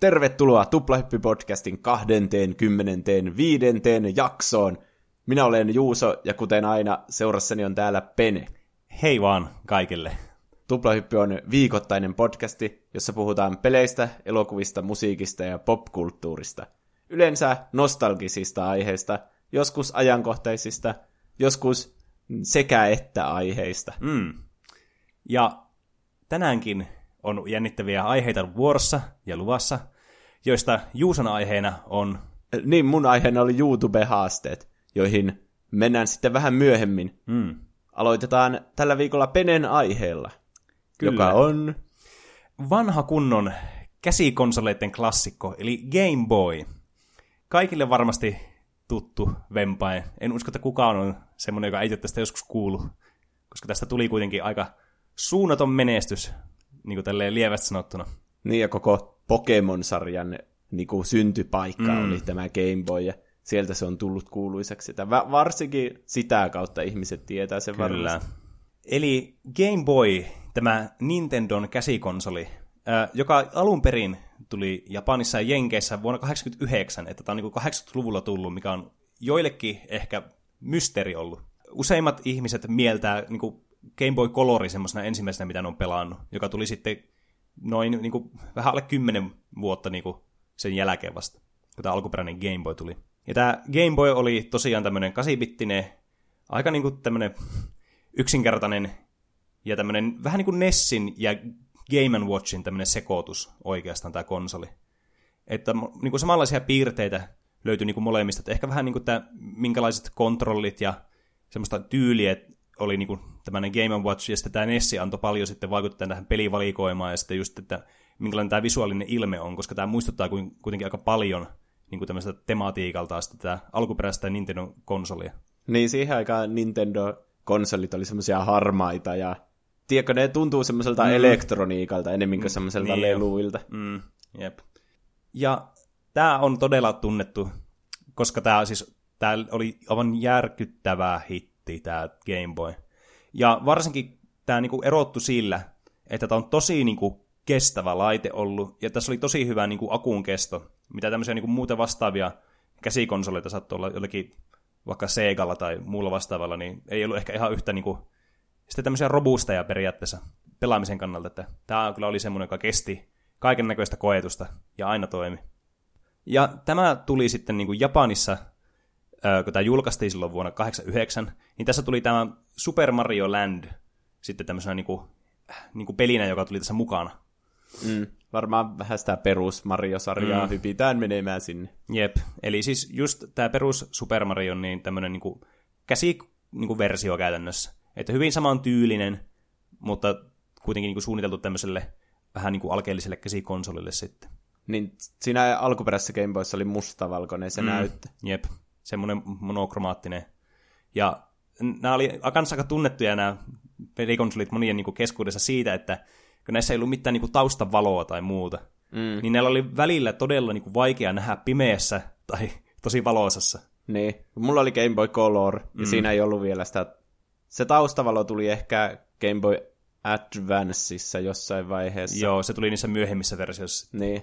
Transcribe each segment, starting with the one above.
Tervetuloa Tuplahyppy-podcastin 25. jaksoon. Minä olen Juuso ja kuten aina seurassani on täällä Pene. Hei vaan kaikille. Tuplahyppy on viikoittainen podcasti, jossa puhutaan peleistä, elokuvista, musiikista ja popkulttuurista. Yleensä nostalgisista aiheista, joskus ajankohtaisista, joskus sekä että aiheista. Mm. Ja tänäänkin on jännittäviä aiheita vuorossa ja luvassa, joista Juuson aiheena on... Niin, mun aiheena oli YouTube-haasteet, joihin mennään sitten vähän myöhemmin. Mm. Aloitetaan tällä viikolla Penen aiheella, Kyllä. joka on... Vanha kunnon käsikonsoleiden klassikko, eli Game Boy. Kaikille varmasti tuttu vempain. En usko, että kukaan on semmoinen, joka ei ole tästä joskus kuullut, koska tästä tuli kuitenkin aika suunnaton menestys, niin kuin tälleen lievästi sanottuna. Niin, ja koko Pokemon-sarjan niin kuin syntypaikka mm. oli tämä Game Boy, ja sieltä se on tullut kuuluisaksi. Että varsinkin sitä kautta ihmiset tietää sen Kyllä. varmasti. Eli Game Boy, tämä Nintendon käsikonsoli, joka alun perin tuli Japanissa ja Jenkeissä vuonna 1989, että tämä on niin 80-luvulla tullut, mikä on joillekin ehkä mysteeri ollut. Useimmat ihmiset mieltää niin kuin Game Boy Color semmoisena ensimmäisenä, mitä ne on pelannut, joka tuli sitten noin niin kuin, vähän alle 10 vuotta niin kuin sen jälkeen vasta, kun tämä alkuperäinen Game Boy tuli. Ja tämä Game Boy oli tosiaan tämmöinen kasibittinen, aika niin kuin tämmöinen yksinkertainen ja tämmöinen vähän niin kuin Nessin ja Game Watchin tämmöinen sekoitus oikeastaan tämä konsoli. Että niin kuin samanlaisia piirteitä löytyi niin kuin molemmista. Että ehkä vähän niin kuin tämä, minkälaiset kontrollit ja semmoista tyyliä oli niin kuin tämmöinen Game Watch, ja sitten tämä Nessi antoi paljon sitten vaikuttaa tähän pelivalikoimaan, ja sitten just, että minkälainen tämä visuaalinen ilme on, koska tämä muistuttaa kuitenkin aika paljon niin kuin tämmöistä tematiikalta sitten tämä alkuperäistä Nintendo-konsolia. Niin, siihen aikaan Nintendo-konsolit oli semmoisia harmaita ja tiedätkö, ne tuntuu semmoiselta mm. elektroniikalta enemmän kuin mm, semmoiselta niin leluilta. Mm, jep. Ja tämä on todella tunnettu, koska tämä siis tämä oli aivan järkyttävää hitti, tämä Game Boy. Ja varsinkin tämä niinku erottu sillä, että tämä on tosi niinku kestävä laite ollut, ja tässä oli tosi hyvä niinku akun kesto, mitä tämmöisiä niinku muuten vastaavia käsikonsoleita saattoi olla jollekin vaikka Segalla tai muulla vastaavalla, niin ei ollut ehkä ihan yhtä niinku sitten tämmöisiä robusteja periaatteessa pelaamisen kannalta, että tämä kyllä oli semmoinen, joka kesti kaiken näköistä koetusta ja aina toimi. Ja tämä tuli sitten niin kuin Japanissa, kun tämä julkaistiin silloin vuonna 1989, niin tässä tuli tämä Super Mario Land sitten tämmöisenä niin kuin, niin kuin pelinä, joka tuli tässä mukana. Mm, varmaan vähän sitä perus Mario-sarjaa mm. hypitään menemään sinne. Jep, eli siis just tämä perus Super Mario, niin tämmöinen niin kuin niin käytännössä. Että hyvin samantyylinen, mutta kuitenkin niin kuin suunniteltu tämmöiselle vähän niin kuin alkeelliselle käsikonsolille sitten. Niin siinä alkuperäisessä Game Boyssa oli mustavalkoinen se mm, näyttö. Jep, semmoinen monokromaattinen. Ja nämä oli kanssa aika tunnettuja nämä pelikonsolit monien niin keskuudessa siitä, että kun näissä ei ollut mitään niin taustavaloa tai muuta, mm. niin näillä oli välillä todella niin vaikea nähdä pimeässä tai tosi valoisassa. Niin, mulla oli Game Boy Color, ja mm. siinä ei ollut vielä sitä se taustavalo tuli ehkä Game Boy Advanceissa jossain vaiheessa. Joo, se tuli niissä myöhemmissä versioissa. Niin.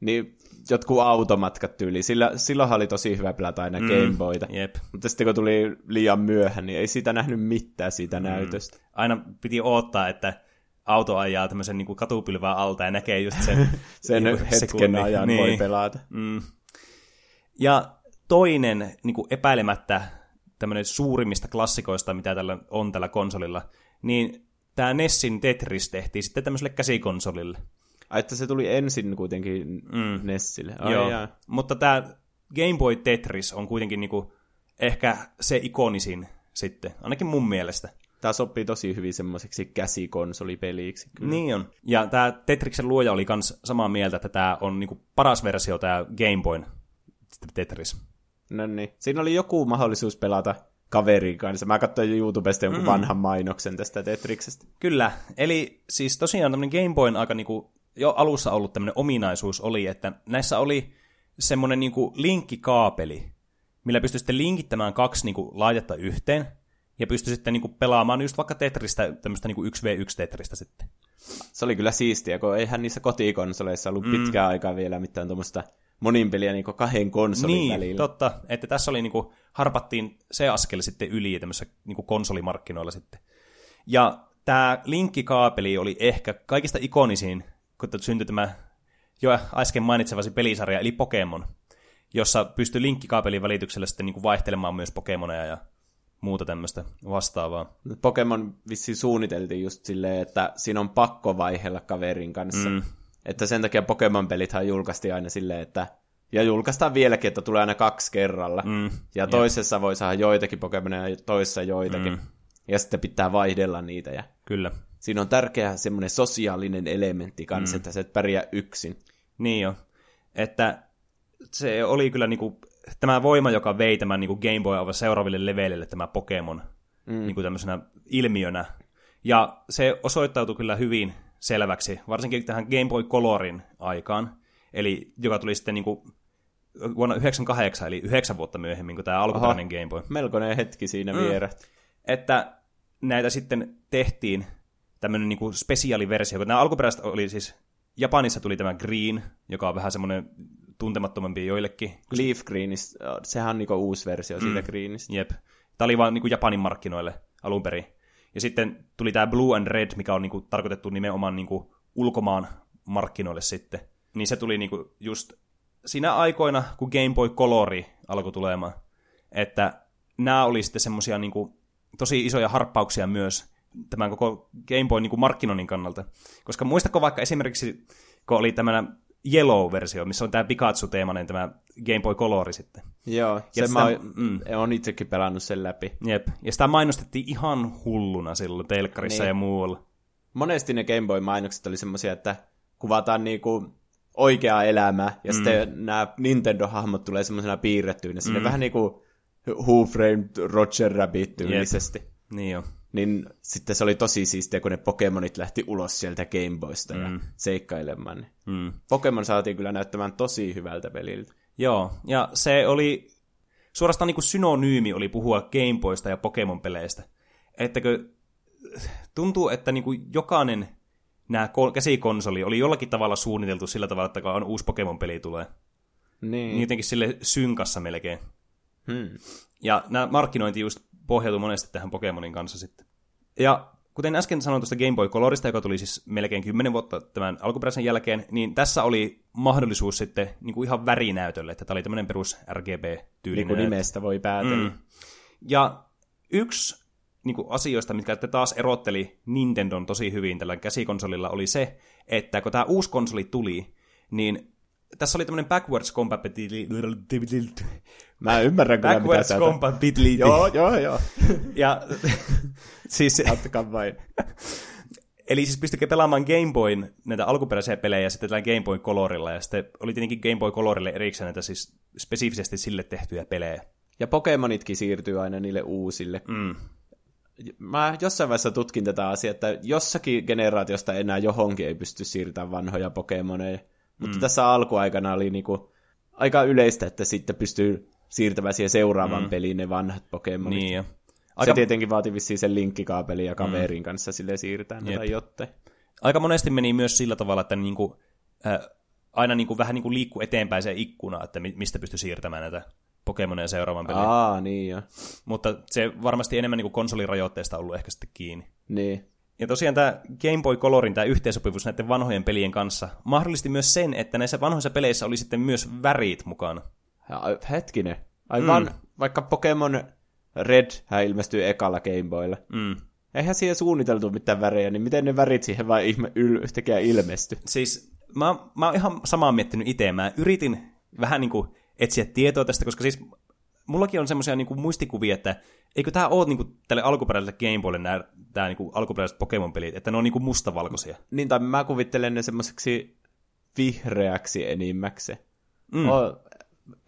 Niin jotkut automatkat tyyli. Sillä, silloinhan oli tosi hyvä pelata aina mm, Game Boyta. Jep. Mutta sitten kun tuli liian myöhään, niin ei siitä nähnyt mitään siitä mm. näytöstä. Aina piti odottaa, että auto ajaa tämmöisen niin kuin katupylvää alta ja näkee just sen, sen niin hetken sekunnin. ajan niin. voi pelata. Mm. Ja toinen niin kuin epäilemättä tämmöinen suurimmista klassikoista, mitä tällä on tällä konsolilla, niin tämä Nessin Tetris tehtiin sitten tämmöiselle käsikonsolille. Ai, että se tuli ensin kuitenkin mm. Nessille. Ai, Joo, jaa. mutta tämä Game Boy Tetris on kuitenkin niinku ehkä se ikonisin sitten, ainakin mun mielestä. Tämä sopii tosi hyvin semmoiseksi käsikonsolipeliksi. Kyllä. Niin on. Ja tämä Tetriksen luoja oli myös samaa mieltä, että tämä on niinku paras versio, tämä Game Boyn Tetris. No niin. Siinä oli joku mahdollisuus pelata kaverin kanssa. Mä katsoin YouTubesta jonkun mm. vanhan mainoksen tästä Tetriksestä. Kyllä. Eli siis tosiaan tämmöinen Game Boyn aika niinku jo alussa ollut tämmöinen ominaisuus oli, että näissä oli semmoinen niinku linkkikaapeli, millä pystyi sitten linkittämään kaksi niinku laitetta yhteen, ja pystyi sitten niinku pelaamaan just vaikka Tetristä, tämmöistä niinku 1v1 Tetristä sitten. se oli kyllä siistiä, kun eihän niissä kotikonsoleissa ollut mm. pitkään aikaa vielä mitään tuommoista monin peliä niin kahden konsolin niin, välillä. totta. Että tässä oli niin kuin, harpattiin se askel sitten yli tämmöisessä niin konsolimarkkinoilla sitten. Ja tämä linkkikaapeli oli ehkä kaikista ikonisin, kun syntyi tämä jo äsken mainitsevasi pelisarja, eli Pokemon, jossa pystyy linkkikaapelin välityksellä sitten niin kuin vaihtelemaan myös Pokemoneja ja muuta tämmöistä vastaavaa. Pokemon vissi suunniteltiin just silleen, että siinä on pakko vaihella kaverin kanssa. Mm. Että sen takia Pokemon-pelithän julkaistiin aina silleen, että ja julkaistaan vieläkin, että tulee aina kaksi kerralla. Mm. Ja toisessa Jep. voi saada joitakin Pokemoneja ja toisessa joitakin. Mm. Ja sitten pitää vaihdella niitä. Ja Kyllä. Siinä on tärkeä semmoinen sosiaalinen elementti kanssa, mm. että sä et pärjää yksin. Niin jo. Että se oli kyllä niinku, tämä voima, joka vei tämän niinku Game Boy aivan seuraaville leveleille, tämä Pokemon, mm. niinku tämmöisenä ilmiönä. Ja se osoittautui kyllä hyvin selväksi, varsinkin tähän Game Boy Colorin aikaan, eli joka tuli sitten niinku vuonna 1998, eli yhdeksän vuotta myöhemmin kuin tämä alkuperäinen Game Boy. Melkoinen hetki siinä mm. vierähti. Että näitä sitten tehtiin tämmöinen niinku spesiaaliversio, kun nämä alkuperäiset oli siis, Japanissa tuli tämä Green, joka on vähän semmoinen tuntemattomampi joillekin. Leaf Green, sehän on niinku uusi versio siitä mm. Greenistä. Jep. Tämä oli vain niinku Japanin markkinoille alun perin. Ja sitten tuli tämä Blue and Red, mikä on niinku tarkoitettu nimenomaan niinku ulkomaan markkinoille sitten. Niin se tuli niinku just siinä aikoina, kun Game Boy Colori alkoi tulemaan. Että nämä oli sitten semmoisia niinku tosi isoja harppauksia myös tämän koko Game Boy niin kuin markkinoinnin kannalta. Koska muistako vaikka esimerkiksi, kun oli tämmöinen Yellow-versio, missä on tämä Pikachu-teemainen tämä Game Boy Color sitten. Joo, se sitä, mä oon, mm, oon itsekin pelannut sen läpi. Jep, ja sitä mainostettiin ihan hulluna silloin telkkarissa niin. ja muualla. Monesti ne Game Boy-mainokset oli semmoisia, että kuvataan niinku oikeaa elämää, ja mm. sitten nämä Nintendo-hahmot tulee semmoisena piirrettyinä sinne, mm. vähän niin kuin Who Framed Roger Rabbit tyylisesti. Niin jo. Niin sitten se oli tosi siistiä, kun ne Pokemonit lähti ulos sieltä Gameboysta mm. ja seikkailemaan. Mm. Pokemon saatiin kyllä näyttämään tosi hyvältä peliltä. Joo, ja se oli suorastaan niin kuin synonyymi oli puhua Gameboysta ja Pokemon-peleistä. Ettäkö tuntuu, että niin kuin jokainen nämä käsikonsoli oli jollakin tavalla suunniteltu sillä tavalla, että on uusi Pokemon-peli tulee. Niin. niin jotenkin sille synkassa melkein. Hmm. Ja nämä markkinointi just pohjautui monesti tähän Pokemonin kanssa sitten. Ja kuten äsken sanoin tuosta Game Boy Colorista, joka tuli siis melkein 10 vuotta tämän alkuperäisen jälkeen, niin tässä oli mahdollisuus sitten niin kuin ihan värinäytölle, että tämä oli tämmöinen perus RGB-tyylinen. Niin kuin nimestä voi päätellä. Mm. Ja yksi niin kuin asioista, mitkä taas erotteli Nintendon tosi hyvin tällä käsikonsolilla, oli se, että kun tämä uusi konsoli tuli, niin tässä oli tämmöinen backwards compatibility. Mä ymmärrän kyllä, backwards mitä compatibility. joo, joo, joo. ja siis... Vain. Eli siis pystykö pelaamaan Game Boyn näitä alkuperäisiä pelejä sitten tällä Game Boy Colorilla, ja sitten oli tietenkin Game Boy Colorille erikseen näitä siis spesifisesti sille tehtyjä pelejä. Ja Pokemonitkin siirtyy aina niille uusille. Mm. Mä jossain vaiheessa tutkin tätä asiaa, että jossakin generaatiosta enää johonkin ei pysty siirtämään vanhoja Pokemoneja. Mutta mm. tässä alkuaikana oli niinku aika yleistä, että sitten pystyy siirtämään siihen seuraavan mm. peliin ne vanhat Pokemonit. Niin jo. Aika... Se tietenkin vaati vissiin sen linkkikaapelin ja kaverin mm. kanssa sille siirtää näitä jotte. Aika monesti meni myös sillä tavalla, että niinku, äh, aina niinku, vähän niinku liikkuu eteenpäin se ikkuna, että mistä pystyy siirtämään näitä Pokemoneja seuraavan pelin. Aa, niin jo. Mutta se varmasti enemmän niinku konsolirajoitteesta ollut ehkä sitten kiinni. Niin. Ja tosiaan tämä Game Boy Colorin tämä yhteensopivuus näiden vanhojen pelien kanssa mahdollisti myös sen, että näissä vanhoissa peleissä oli sitten myös värit mukana. Ja, hetkinen. Aivan, mm. vaikka Pokemon Red hän ilmestyy ekalla Game Boylla. Mm. Eihän siihen suunniteltu mitään värejä, niin miten ne värit siihen vain ihme, yl, yhtäkkiä ilmesty? Siis mä, mä oon ihan samaa miettinyt itse. Mä yritin vähän niin kuin etsiä tietoa tästä, koska siis mullakin on semmoisia niin muistikuvia, että eikö tämä ole niin kuin, tälle alkuperäiselle Game Boylle nämä tämä niin kuin, alkuperäiset Pokemon-pelit, että ne on niin kuin mustavalkoisia. Niin, tai mä kuvittelen ne semmoiseksi vihreäksi enimmäksi. Mm. O,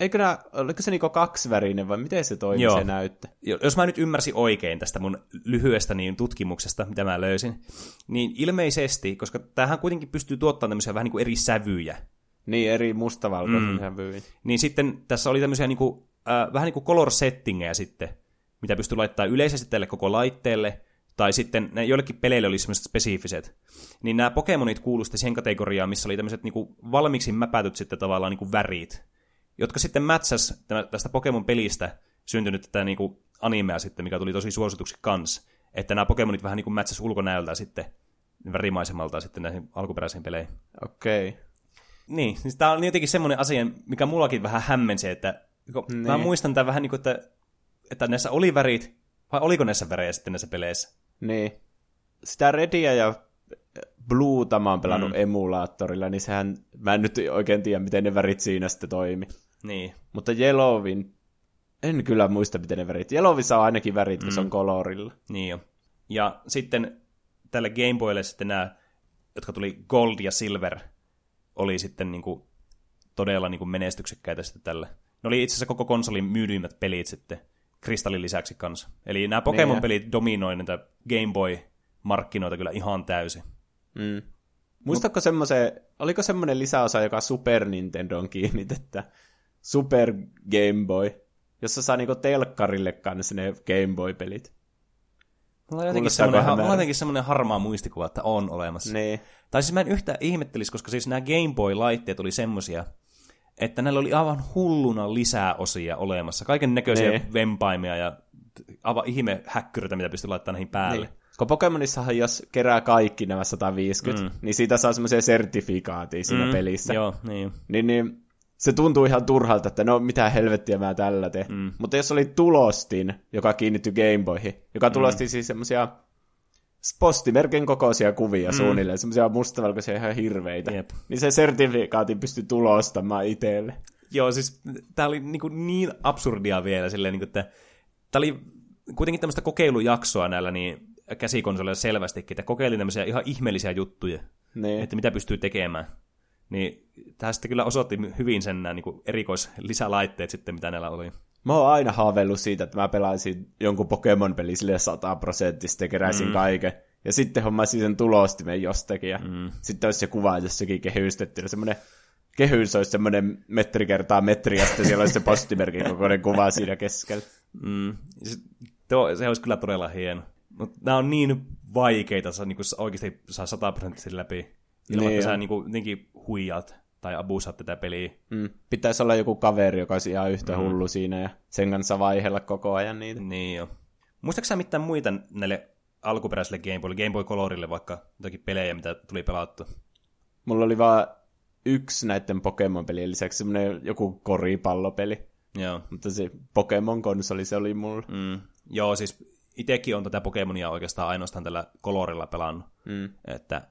eikö nää, oliko se niinku kaksivärinen vai miten se toimii Joo. se näyttö? Jos mä nyt ymmärsin oikein tästä mun lyhyestä niin tutkimuksesta, mitä mä löysin, niin ilmeisesti, koska tämähän kuitenkin pystyy tuottamaan tämmöisiä vähän niin kuin eri sävyjä. Niin, eri mustavalkoisia mm. sävyjä. Niin sitten tässä oli tämmöisiä niin kuin, äh, vähän niin kuin color settingejä sitten, mitä pystyy laittamaan yleisesti tälle koko laitteelle, tai sitten ne joillekin peleille oli semmoiset spesifiset, niin nämä Pokemonit kuulusti siihen kategoriaan, missä oli tämmöiset niinku valmiiksi mäpätyt sitten tavallaan niinku värit, jotka sitten mätsäs tästä Pokemon-pelistä syntynyt tätä niinku animea sitten, mikä tuli tosi suosituksi kans, että nämä Pokemonit vähän niinku mätsäs ulkonäöltä sitten värimaisemalta sitten näihin alkuperäisiin peleihin. Okei. Okay. Niin, siis tämä on jotenkin semmoinen asia, mikä mullakin vähän hämmensi, että niin. mä muistan tämän vähän niin kuin, että, että näissä oli värit, vai oliko näissä värejä sitten näissä peleissä? Niin. Sitä Redia ja Bluuta mä oon pelannut mm. emulaattorilla, niin sehän, mä en nyt oikein tiedä, miten ne värit siinä sitten toimi. Niin. Mutta Yellowin, en kyllä muista, miten ne värit. Yellowissa on ainakin värit, kun mm. se on mm. kolorilla. Niin jo. Ja sitten tälle Game Boylle sitten nämä, jotka tuli Gold ja Silver, oli sitten niin kuin todella niin kuin menestyksekkäitä sitten tälle. Ne oli itse asiassa koko konsolin myydyimmät pelit sitten kristallin lisäksi kanssa. Eli nämä Pokemon-pelit niin. dominoi näitä Game Boy-markkinoita kyllä ihan täysin. Mm. Muistatko semmoisen, oliko semmoinen lisäosa, joka Super Nintendoon kiinnitettä? Super Game Boy, jossa saa niinku telkkarille kanssa ne Game Boy-pelit. Mulla on jotenkin semmoinen, mulla on jotenkin semmoinen harmaa muistikuva, että on olemassa. Niin. Tai siis mä en yhtään ihmettelisi, koska siis nämä Game Boy-laitteet oli semmosia, että näillä oli aivan hulluna lisää osia olemassa. Kaiken näköisiä niin. vempaimia ja aivan ihme häkkyritä, mitä pystyy laittamaan näihin päälle. Niin. Kun Pokemonissahan jos kerää kaikki nämä 150, mm. niin siitä saa semmoisia sertifikaatia siinä mm. pelissä. Joo, niin. Niin, niin se tuntuu ihan turhalta, että no mitä helvettiä mä tällä teen. Mm. Mutta jos oli tulostin, joka kiinnittyi Gameboyhin, joka tulosti mm. siis semmoisia postimerkin kokoisia kuvia mm. suunnilleen, semmoisia mustavalkoisia ihan hirveitä, Jep. niin se sertifikaatin pystyi tulostamaan itselle. Joo, siis tää oli niin, kuin niin absurdia vielä, silleen, niin kuin, että tää oli kuitenkin tämmöistä kokeilujaksoa näillä niin käsikonsoleilla selvästikin, että kokeilin tämmöisiä ihan ihmeellisiä juttuja, niin. että mitä pystyy tekemään. Niin tästä kyllä osoitti hyvin sen nämä niin erikoislisälaitteet sitten, mitä näillä oli. Mä oon aina haaveillut siitä, että mä pelaisin jonkun Pokemon-peli sille 100 prosenttista ja keräisin mm. kaiken. Ja sitten hommaisin sen tulostimen jostakin. Ja mm. sitten olisi se kuva jossakin kehystetty. Semmoinen kehys olisi semmoinen metri kertaa metri, ja sitten siellä olisi se postimerkin kokoinen kuva siinä keskellä. Mm. Se, tuo, se olisi kyllä todella hieno. Mutta nämä on niin vaikeita, että niin oikeasti saa 100 prosenttisesti läpi. Ilman, niin, että sä niin kuin, huijat tai abusaat tätä peliä. Mm. Pitäisi olla joku kaveri, joka olisi ihan yhtä mm. hullu siinä ja sen kanssa vaihella koko ajan niitä. Niin jo. Muistaaksä mitään muita näille alkuperäisille Game Boy, Game Boy Colorille vaikka jotakin pelejä, mitä tuli pelattu? Mulla oli vaan yksi näiden Pokemon-pelien lisäksi semmoinen joku koripallopeli. Joo. Mutta se Pokemon-konsoli, se oli mulla. Mm. Joo, siis itsekin on tätä Pokemonia oikeastaan ainoastaan tällä kolorilla pelannut. Mm. Että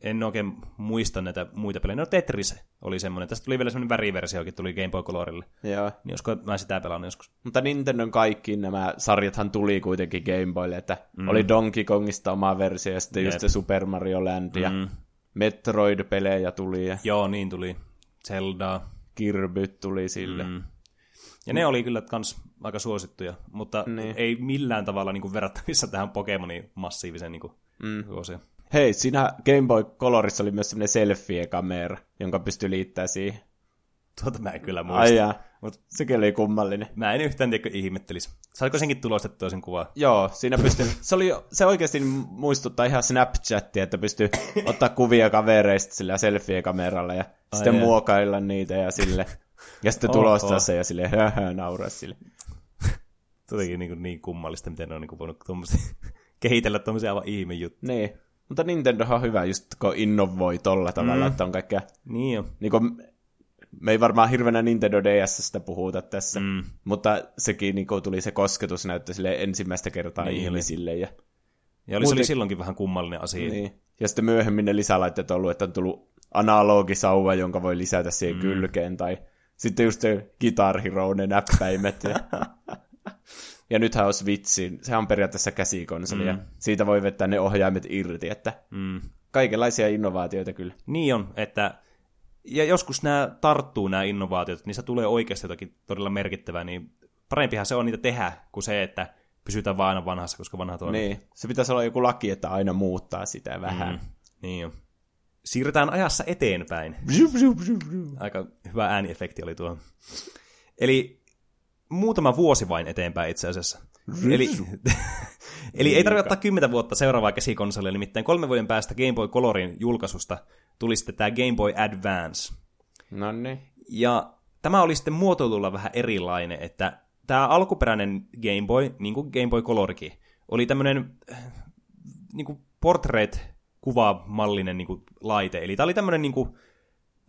en oikein muista näitä muita pelejä. No Tetris oli semmoinen. Tästä tuli vielä semmoinen väriversiokin, tuli Game Boy Colorille. Joo. Niin olisiko mä sitä pelannut joskus. Mutta Nintendon kaikki nämä sarjathan tuli kuitenkin Game Boylle, että mm. oli Donkey Kongista oma versio ja sitten Jep. just se Super Mario Land ja mm. Metroid-pelejä tuli. Ja... Joo, niin tuli. Zelda. Kirby tuli sille. Mm. Ja ne oli kyllä kans aika suosittuja, mutta niin. ei millään tavalla niin kuin verrattavissa tähän Pokemonin massiivisen niin kuin, mm. osia. Hei, siinä Game Boy Colorissa oli myös semmoinen selfie-kamera, jonka pystyi liittämään siihen. Tuota mä en kyllä muista. Ai jaa, mutta sekin oli kummallinen. Mä en yhtään tiedä, ihmettelisi. Saiko senkin tulostettua sen kuvaa? Joo, siinä pystyi, se, oli, se oikeasti muistuttaa ihan Snapchatia, että pystyy ottaa kuvia kavereista sillä selfie-kameralla ja Ai sitten jaa. muokailla niitä ja sille. Ja sitten tulostaa se ja sille höhö nauraa sille. Jotenkin niin, niin kummallista, miten ne on niin voinut kehitellä tuommoisia aivan ihme juttuja. Niin. Mutta Nintendo on hyvä, just kun innovoi tolla tavalla, mm. että on kaikkea... Niin jo. Niin kuin, me ei varmaan hirveänä Nintendo DSstä puhuta tässä, mm. mutta sekin niin tuli se kosketusnäyttö sille ensimmäistä kertaa niin ihmisille. Ja, ja oli, se oli silloinkin vähän kummallinen asia. Niin. Ja sitten myöhemmin ne lisälaitteet on ollut, että on tullut analogisauva, jonka voi lisätä siihen mm. kylkeen, tai sitten just se Guitar Hero, ne näppäimet. Ja... Ja nythän on Switchin, se on periaatteessa käsikonsoli, mm. ja siitä voi vetää ne ohjaimet irti, että mm. kaikenlaisia innovaatioita kyllä. Niin on, että ja joskus nämä tarttuu nämä innovaatiot, niin se tulee oikeasti jotakin todella merkittävää, niin parempihan se on niitä tehdä kuin se, että pysytään vaan aina vanhassa, koska vanha toimii. Niin, se pitäisi olla joku laki, että aina muuttaa sitä vähän. Mm. Niin jo. Siirrytään ajassa eteenpäin. Aika hyvä ääniefekti oli tuo. Eli muutama vuosi vain eteenpäin itse asiassa. Eli, eli ei tarvitse ottaa kymmentä vuotta seuraavaa käsikonsolia, nimittäin kolme vuoden päästä Game Boy Colorin julkaisusta tuli sitten tämä Game Boy Advance. No niin. Ja tämä oli sitten muotoilulla vähän erilainen, että tämä alkuperäinen Game Boy, niin kuin Game Boy Colorkin, oli tämmöinen niin kuin portrait kuvamallinen niin kuin laite. Eli tämä oli tämmöinen niin kuin,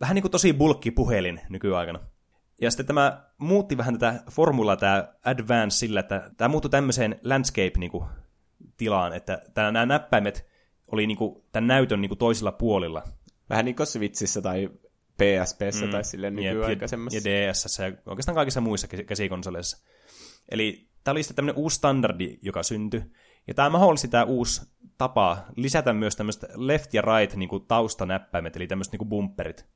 vähän niin kuin tosi bulkki puhelin nykyaikana. Ja sitten tämä muutti vähän tätä formulaa, tämä Advance sillä, että tämä muuttui tämmöiseen landscape-tilaan, niin että nämä näppäimet oli niin kuin, tämän näytön niin kuin toisilla puolilla. Vähän niin kuin Switchissä tai PSPssä mm, tai silleen nykyaikaisemmassa. Ja DSS ja oikeastaan kaikissa muissa käsikonsoleissa. Eli tämä oli sitten tämmöinen uusi standardi, joka syntyi. Ja tämä mahdollisti tämä uusi tapa lisätä myös tämmöistä left ja right niin kuin taustanäppäimet, eli tämmöiset niin kuin bumperit.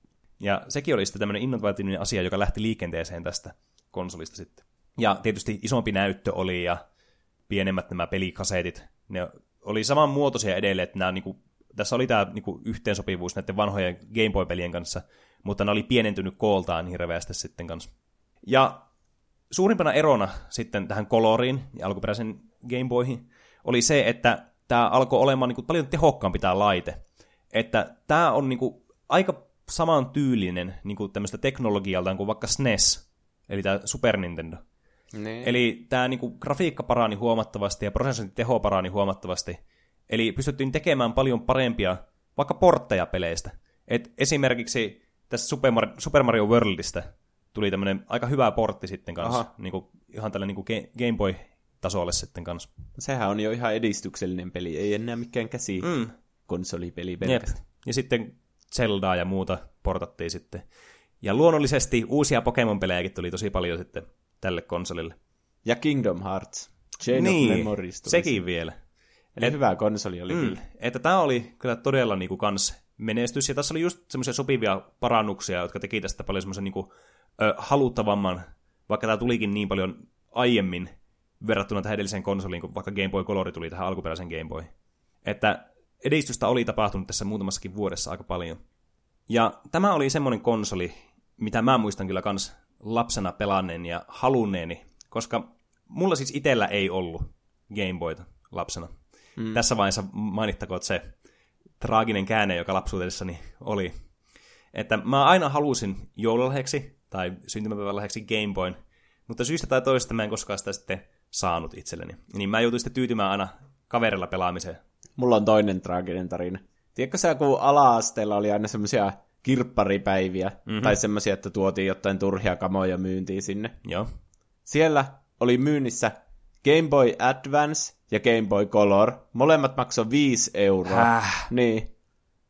Ja sekin oli sitten tämmöinen innovatiivinen asia, joka lähti liikenteeseen tästä konsolista sitten. Ja tietysti isompi näyttö oli ja pienemmät nämä pelikasetit. Ne oli samanmuotoisia edelleen, että nämä, niin kuin, tässä oli tämä niin kuin, yhteensopivuus näiden vanhojen Game Boy-pelien kanssa, mutta ne oli pienentynyt kooltaan hirveästi sitten kanssa. Ja suurimpana erona sitten tähän koloriin ja alkuperäisen Game Boyhin oli se, että tämä alkoi olemaan niin kuin, paljon tehokkaampi tämä laite. Että tämä on niin kuin, aika saman tyylinen niin kuin tämmöistä teknologialtaan kuin vaikka SNES, eli tämä Super Nintendo. Niin. Eli tämä niin kuin, grafiikka parani huomattavasti ja prosessoinnin teho parani huomattavasti. Eli pystyttiin tekemään paljon parempia vaikka portteja peleistä. Et esimerkiksi tästä Super Mario, Super Mario Worldista tuli tämmöinen aika hyvä portti sitten kanssa. Niin kuin, ihan tällä niin kuin Game Boy tasolle sitten kanssa. Sehän on jo ihan edistyksellinen peli, ei enää mikään käsi mm. konsolipeli pelkästään. Jep. Ja sitten Zeldaa ja muuta portattiin sitten. Ja luonnollisesti uusia Pokemon-pelejäkin tuli tosi paljon sitten tälle konsolille. Ja Kingdom Hearts. Chain niin, of Memories sekin sitten. vielä. Eli Et, hyvä konsoli oli mm, kyllä. Että tämä oli kyllä todella niinku kans menestys. Ja tässä oli just semmoisia sopivia parannuksia, jotka teki tästä paljon semmoisen niinku, ö, haluttavamman, vaikka tämä tulikin niin paljon aiemmin verrattuna tähän edelliseen konsoliin, kun vaikka Game Boy Color tuli tähän alkuperäisen Game Boy. Että edistystä oli tapahtunut tässä muutamassakin vuodessa aika paljon. Ja tämä oli semmoinen konsoli, mitä mä muistan kyllä kans lapsena pelanneen ja halunneeni, koska mulla siis itellä ei ollut Game Boyta lapsena. Mm. Tässä vaiheessa mainittakoon se traaginen käänne, joka lapsuudessani oli. Että mä aina halusin joululahjaksi tai syntymäpäivälahjaksi Game Boyn, mutta syystä tai toisesta mä en koskaan sitä sitten saanut itselleni. Niin mä joutuin sitten tyytymään aina kaverilla pelaamiseen mulla on toinen traaginen tarina. Tiedätkö sä, kun ala-asteella oli aina semmoisia kirpparipäiviä, mm-hmm. tai semmoisia, että tuotiin jotain turhia kamoja myyntiin sinne. Joo. Siellä oli myynnissä Game Boy Advance ja Game Boy Color. Molemmat maksoi 5 euroa. Häh? Niin.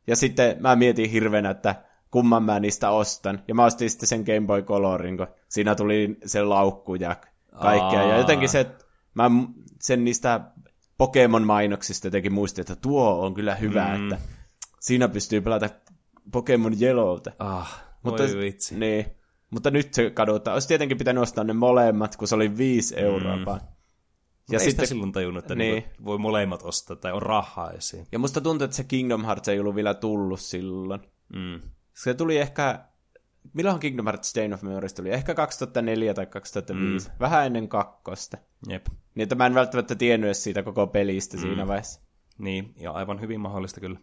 Ja sitten mä mietin hirveänä, että kumman mä niistä ostan. Ja mä ostin sitten sen Game Boy Colorin, kun siinä tuli se laukku ja kaikkea. Aa. Ja jotenkin se, mä sen niistä Pokemon-mainoksista jotenkin muistin, että tuo on kyllä hyvä, mm. että siinä pystyy pelata Pokemon Yellowta. Ah, mutta, vitsi. Niin, mutta nyt se kaduttaa. Olisi tietenkin pitänyt ostaa ne molemmat, kun se oli 5 euroa mm. vaan. Ja sitten silloin tajunnut, että niin. Niin voi molemmat ostaa tai on rahaa esiin. Ja musta tuntuu, että se Kingdom Hearts ei ollut vielä tullut silloin. Mm. Se tuli ehkä milloin Kingdom Hearts Chain of Memories tuli? Ehkä 2004 tai 2005. Mm. Vähän ennen kakkosta. Jep. Niin, että mä en välttämättä tiennyt siitä koko pelistä mm. siinä vaiheessa. Niin, ja aivan hyvin mahdollista kyllä.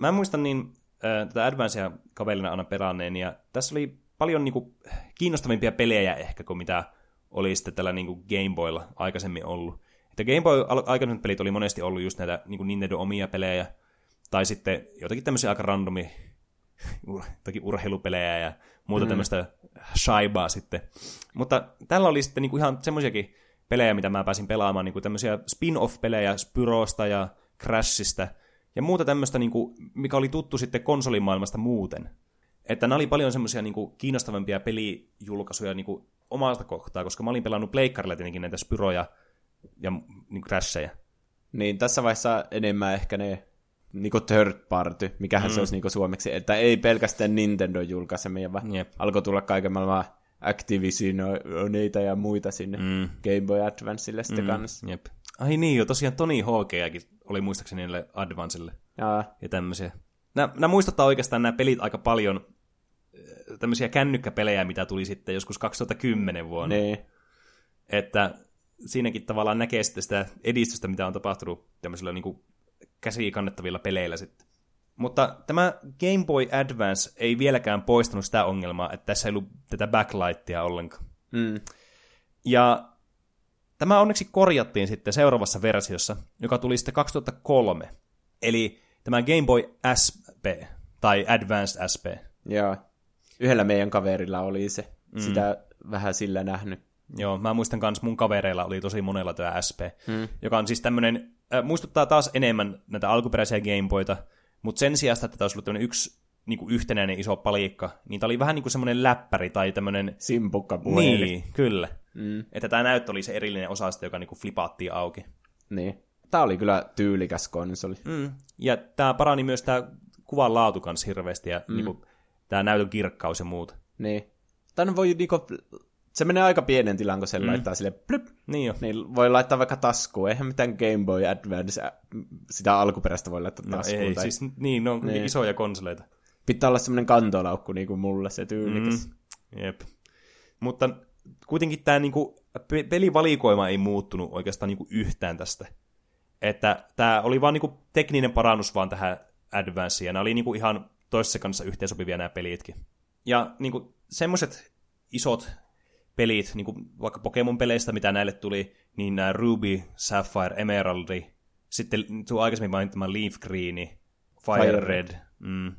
Mä muistan niin, äh, tätä Advancea kaverina aina pelanneen, ja tässä oli paljon niinku, kiinnostavimpia pelejä ehkä kuin mitä oli sitten tällä niinku Game Boylla aikaisemmin ollut. Että Game Boy aikaisemmin pelit oli monesti ollut just näitä niinku Nintendo omia pelejä, tai sitten jotakin tämmöisiä aika randomi toki urheilupelejä ja muuta mm. tämmöistä shaibaa sitten. Mutta tällä oli sitten niinku ihan semmoisiakin pelejä, mitä mä pääsin pelaamaan, niinku tämmöisiä spin-off-pelejä Spyrosta ja Crashista ja muuta tämmöistä, niinku, mikä oli tuttu sitten konsolimaailmasta muuten. Että nämä oli paljon semmoisia niinku, kiinnostavampia pelijulkaisuja niinku, omasta kohtaa, koska mä olin pelannut pleikkarilla tietenkin näitä Spyroja ja niinku, Crashia. Niin, tässä vaiheessa enemmän ehkä ne niinku third party, mikähän mm. se olisi niinku suomeksi, että ei pelkästään Nintendo julkaisemia, vaan Jep. alkoi tulla kaiken maailman Activisioneita ja muita sinne mm. Game Boy Advanceille sitten mm. kanssa. Jep. Ai niin, jo tosiaan Tony Hawkeakin oli muistaakseni niille Advancelle Jaa. ja tämmöisiä. Nämä, nämä muistuttaa oikeastaan nämä pelit aika paljon tämmöisiä kännykkäpelejä, mitä tuli sitten joskus 2010 vuonna. Niin. Että siinäkin tavallaan näkee sitten sitä edistystä, mitä on tapahtunut tämmöisillä niin kuin käsikannettavilla peleillä sitten. Mutta tämä Game Boy Advance ei vieläkään poistanut sitä ongelmaa, että tässä ei ollut tätä backlightia ollenkaan. Mm. Ja tämä onneksi korjattiin sitten seuraavassa versiossa, joka tuli sitten 2003. Eli tämä Game Boy SP, tai Advanced SP. Joo. Yhdellä meidän kaverilla oli se. Mm. Sitä vähän sillä nähnyt. Joo, mä muistan myös mun kavereilla oli tosi monella tämä SP, mm. joka on siis tämmöinen, äh, muistuttaa taas enemmän näitä alkuperäisiä Gameboyta, mutta sen sijaan, että tämä olisi ollut yksi niin kuin yhtenäinen iso palikka, niin tämä oli vähän niin kuin semmoinen läppäri tai tämmöinen... Simpukka Niin, kyllä. Mm. Että tämä näyttö oli se erillinen osa sitä, joka niin kuin flipaattiin auki. Niin. Tämä oli kyllä tyylikäs konsoli. Mm. Ja tämä parani myös tämä kuvan laatu kanssa hirveästi ja mm. niin kuin, tämä näytön kirkkaus ja muut. Niin. Tänne voi niinku, se menee aika pienen tilan, kun se mm. laittaa sille plöp, niin, jo. niin voi laittaa vaikka taskuun. Eihän mitään Game Boy Advance sitä alkuperäistä voi laittaa taskuun. No ei, tai... siis niin, ne on niin. isoja konsoleita. Pitää olla semmoinen kantolaukku niin kuin mulle, se tyylikäs. Mm. Jep. Mutta kuitenkin tämä niinku, pelivalikoima ei muuttunut oikeastaan niinku yhtään tästä. Että tämä oli vaan niinku tekninen parannus vaan tähän Advanceen, ja nämä oli niinku ihan toisessa kanssa yhteensopivia nämä pelitkin. Ja niinku, semmoiset isot pelit, niin kuin vaikka Pokemon-peleistä, mitä näille tuli, niin nämä Ruby, Sapphire, Emeraldi, sitten tuo aikaisemmin mainitsema Leaf Green, Fire, Fire Red, mm.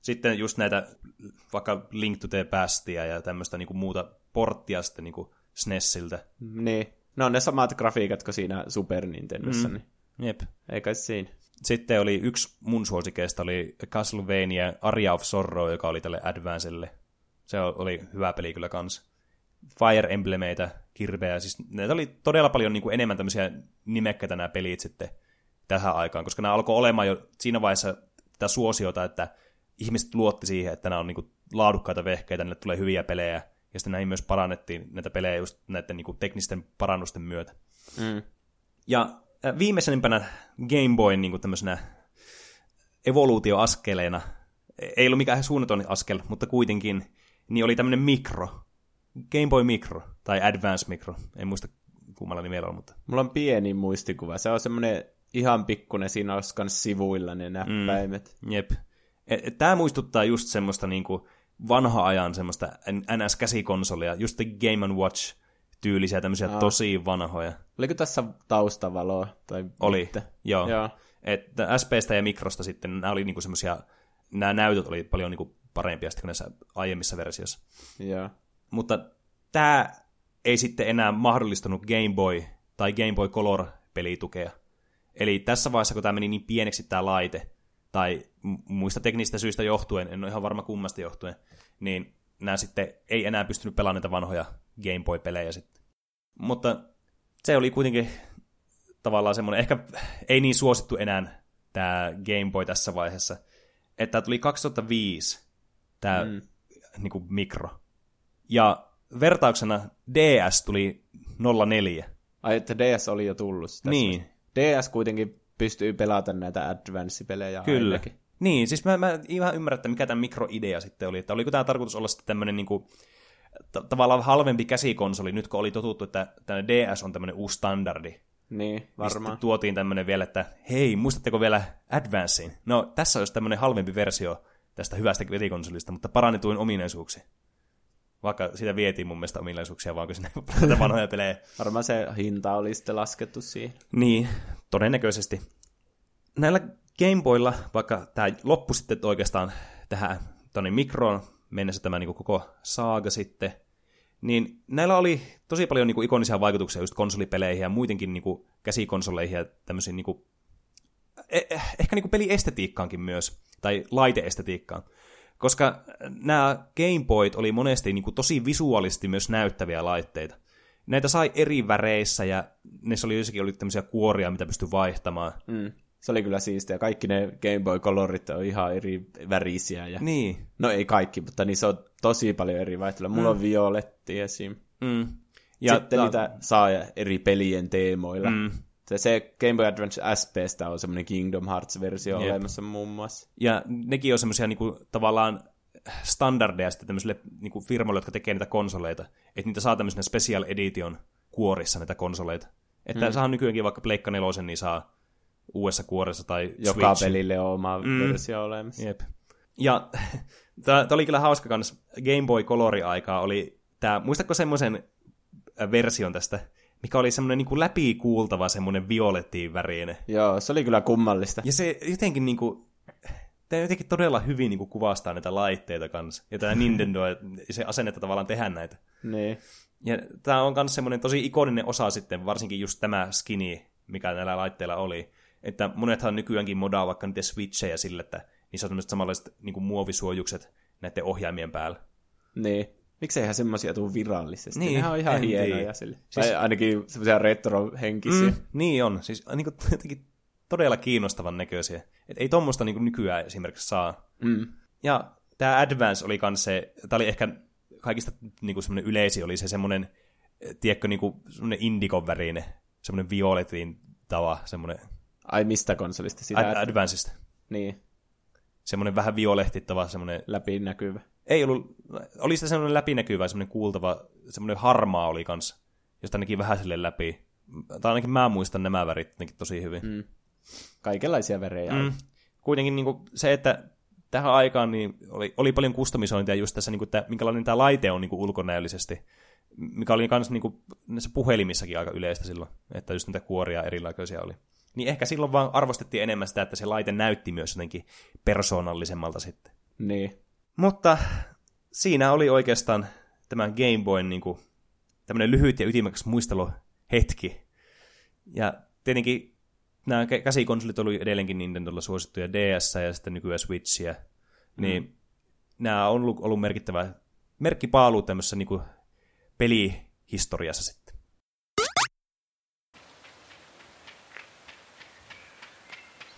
sitten just näitä vaikka Link to the Pastia ja tämmöistä niin kuin muuta porttia sitten niin kuin SNESiltä. Niin, no ne samat grafiikat kuin siinä Super Nintendossa, mm. niin Jep. eikä siinä. Sitten oli yksi mun suosikeista, oli Castlevania Aria of Sorrow, joka oli tälle Advancelle. Se oli hyvä peli kyllä kans. Fire Emblemeitä, kirveä, siis näitä oli todella paljon niin kuin enemmän tämmöisiä nimekkäitä nämä pelit sitten tähän aikaan, koska nämä alkoi olemaan jo siinä vaiheessa tätä suosiota, että ihmiset luotti siihen, että nämä on niin kuin laadukkaita vehkeitä, niille tulee hyviä pelejä, ja sitten näihin myös parannettiin näitä pelejä just näiden niin kuin teknisten parannusten myötä. Mm. Ja viimeisempänä Game Boyn niin kuin tämmöisenä evoluutioaskeleena, ei ollut mikään suunnaton askel, mutta kuitenkin, niin oli tämmöinen mikro, Game Boy Micro, tai Advance Micro, en muista kummalla nimellä on, mutta... Mulla on pieni muistikuva, se on semmoinen ihan pikkunen, siinä olisi myös sivuilla ne näppäimet. Mm, jep. E, Tämä muistuttaa just semmoista niinku vanha ajan semmoista NS-käsikonsolia, just the Game Watch tyylisiä, tämmöisiä Aa. tosi vanhoja. Oliko tässä taustavaloa? Tai oli, mitte? joo. joo. Että SPstä ja Mikrosta sitten, nämä oli niinku semmoisia, nämä näytöt oli paljon niinku parempia sitten kuin näissä aiemmissa versioissa. Joo. Mutta tämä ei sitten enää mahdollistanut Game Boy tai Game Boy Color-pelitukea. Eli tässä vaiheessa, kun tämä meni niin pieneksi tämä laite, tai muista teknisistä syistä johtuen, en ole ihan varma kummasta johtuen, niin nämä sitten ei enää pystynyt pelaamaan näitä vanhoja Game Boy-pelejä sitten. Mutta se oli kuitenkin tavallaan semmoinen, ehkä ei niin suosittu enää tämä Game Boy tässä vaiheessa, että tuli 2005 tämä mm. niin kuin mikro. Ja vertauksena DS tuli 04. Ai, että DS oli jo tullut. Tässä. Niin. DS kuitenkin pystyy pelata näitä Advance-pelejä Kyllä. ainakin. Niin, siis mä, mä ihan ymmärrän, että mikä tämä mikroidea sitten oli. Että oliko tämä tarkoitus olla sitten tämmöinen niin kuin, t- tavallaan halvempi käsikonsoli, nyt kun oli totuttu, että tämä DS on tämmöinen uusi standardi. Niin, varmaan. Sitten tuotiin tämmöinen vielä, että hei, muistatteko vielä Advancein? No, tässä olisi tämmöinen halvempi versio tästä hyvästä käsikonsolista, mutta parannetuin ominaisuuksiin. Vaikka siitä vietiin mun mielestä ominaisuuksia, vaan kun sinne vanhoja pelejä. Varmaan se hinta oli sitten laskettu siihen. Niin, todennäköisesti. Näillä Gameboylla, vaikka tämä loppui sitten oikeastaan tähän tonne mikroon mennessä tämä niin koko saaga sitten, niin näillä oli tosi paljon niin kuin, ikonisia vaikutuksia just konsolipeleihin ja muitenkin niin kuin, käsikonsoleihin ja tämmöisiin niin kuin, eh, eh, ehkä niin kuin peliestetiikkaankin myös, tai laiteestetiikkaan. Koska nämä Game Boyt oli monesti niin kuin tosi visuaalisesti myös näyttäviä laitteita. Näitä sai eri väreissä ja niissä oli jossakin oli tämmöisiä kuoria, mitä pystyi vaihtamaan. Mm. Se oli kyllä siistiä. Kaikki ne Game Boy Colorit on ihan eri värisiä. Ja... Niin. No ei kaikki, mutta niissä on tosi paljon eri vaihtelua. Mulla mm. on violetti esim. Mm. Ja Sitten ta- niitä saa eri pelien teemoilla. Mm. Se, se Game Boy Advance SPstä on semmoinen Kingdom Hearts-versio Jep. olemassa muun muassa. Ja nekin on semmoisia niinku, tavallaan standardeja sitten tämmöisille niinku, firmoille, jotka tekee niitä konsoleita. Että niitä saa tämmöisenä special edition kuorissa näitä konsoleita. Että mm. saa nykyäänkin vaikka Pleikka 4, niin saa uudessa kuoressa tai Joka Switch. pelille on oma mm. versio olemassa. Jep. Ja tämä oli kyllä hauska kans. Game Boy Color-aikaa oli tämä, muistatko semmoisen version tästä, mikä oli semmoinen niin läpikuultava semmoinen violettiin värinen. Joo, se oli kyllä kummallista. Ja se jotenkin niin kuin, tämä jotenkin todella hyvin niin kuin kuvastaa näitä laitteita kanssa. Ja tämä Nintendo, se asennetta tavallaan tehdä näitä. Niin. Ja tämä on myös semmoinen tosi ikoninen osa sitten, varsinkin just tämä skinny, mikä näillä laitteilla oli. Että monethan nykyäänkin modaa vaikka niitä switchejä sille, että niissä on semmoiset samanlaiset niin kuin muovisuojukset näiden ohjaimien päällä. Niin. Mikseihän semmoisia tule virallisesti? Niin, Nehän on ihan hienoja sille. Siis, tai ainakin semmoisia retrohenkisiä. Mm, niin on. Siis niin kuin, jotenkin todella kiinnostavan näköisiä. Et ei tuommoista niin nykyään esimerkiksi saa. Mm. Ja tämä Advance oli kans se, tämä oli ehkä kaikista niin kuin semmoinen yleisi, oli se semmoinen, tiedätkö, niin kuin semmoinen indikon värinen, semmoinen violetin tava, semmoinen... Ai mistä konsolista? Sitä Ad- Advanceista. Niin. Semmoinen vähän violehtittava, semmoinen... Läpinäkyvä. Ei ollut, oli sitä semmoinen läpinäkyvä, semmoinen kuultava, semmoinen harmaa oli kans, josta näki vähän sille läpi. Tai ainakin mä muistan nämä värit tosi hyvin. Mm. Kaikenlaisia värejä. Mm. Kuitenkin niin kuin se, että tähän aikaan niin oli, oli paljon kustomisointia just tässä, niin kuin, että minkälainen tämä laite on niin kuin ulkonäöllisesti, mikä oli myös niin kuin, näissä puhelimissakin aika yleistä silloin, että just niitä kuoria erilaisia oli. Niin ehkä silloin vaan arvostettiin enemmän sitä, että se laite näytti myös jotenkin persoonallisemmalta sitten. Niin. Mutta siinä oli oikeastaan tämän Game Boyn niin kuin, tämmöinen lyhyt ja ytimekäs muisteluhetki. Ja tietenkin nämä käsikonsolit oli edelleenkin Nintendolla suosittuja DS ja sitten nykyään Switchiä. Niin mm. nämä on ollut, ollut merkittävä merkkipaalu tämmöisessä niin kuin pelihistoriassa sitten.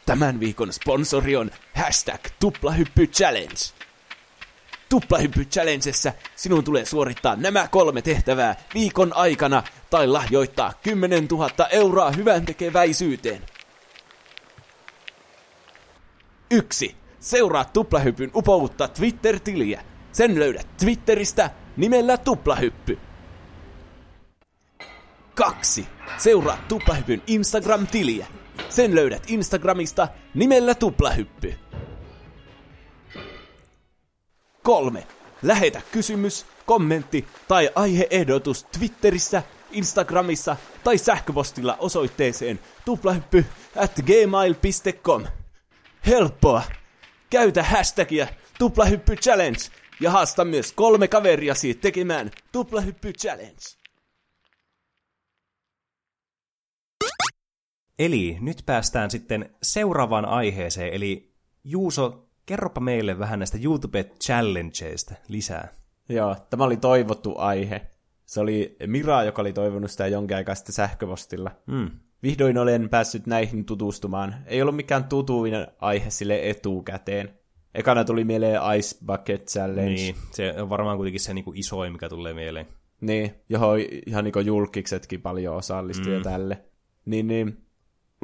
Tämän viikon sponsori on hashtag tuplahyppy challenge. Tuplahyppy Challengessa sinun tulee suorittaa nämä kolme tehtävää viikon aikana tai lahjoittaa 10 000 euroa hyvän tekeväisyyteen. 1. Seuraa Tuplahypyn upoutta Twitter-tiliä. Sen löydät Twitteristä nimellä Tuplahyppy. 2. Seuraa Tuplahypyn Instagram-tiliä. Sen löydät Instagramista nimellä Tuplahyppy. 3. Lähetä kysymys, kommentti tai aiheehdotus Twitterissä, Instagramissa tai sähköpostilla osoitteeseen tuplahyppy at gmail.com. Helppoa! Käytä hashtagia tuplahyppy challenge ja haasta myös kolme kaveriasi tekemään tuplahyppy challenge. Eli nyt päästään sitten seuraavaan aiheeseen, eli Juuso, kerropa meille vähän näistä YouTube-challengeista lisää. Joo, tämä oli toivottu aihe. Se oli Mira, joka oli toivonut sitä jonkin aikaa sitten sähköpostilla. Mm. Vihdoin olen päässyt näihin tutustumaan. Ei ollut mikään tutuin aihe sille etukäteen. Ekana tuli mieleen Ice Bucket Challenge. Niin, se on varmaan kuitenkin se niin kuin isoin, mikä tulee mieleen. Niin, johon ihan niin julkiksetkin paljon osallistui mm. tälle. Niin, niin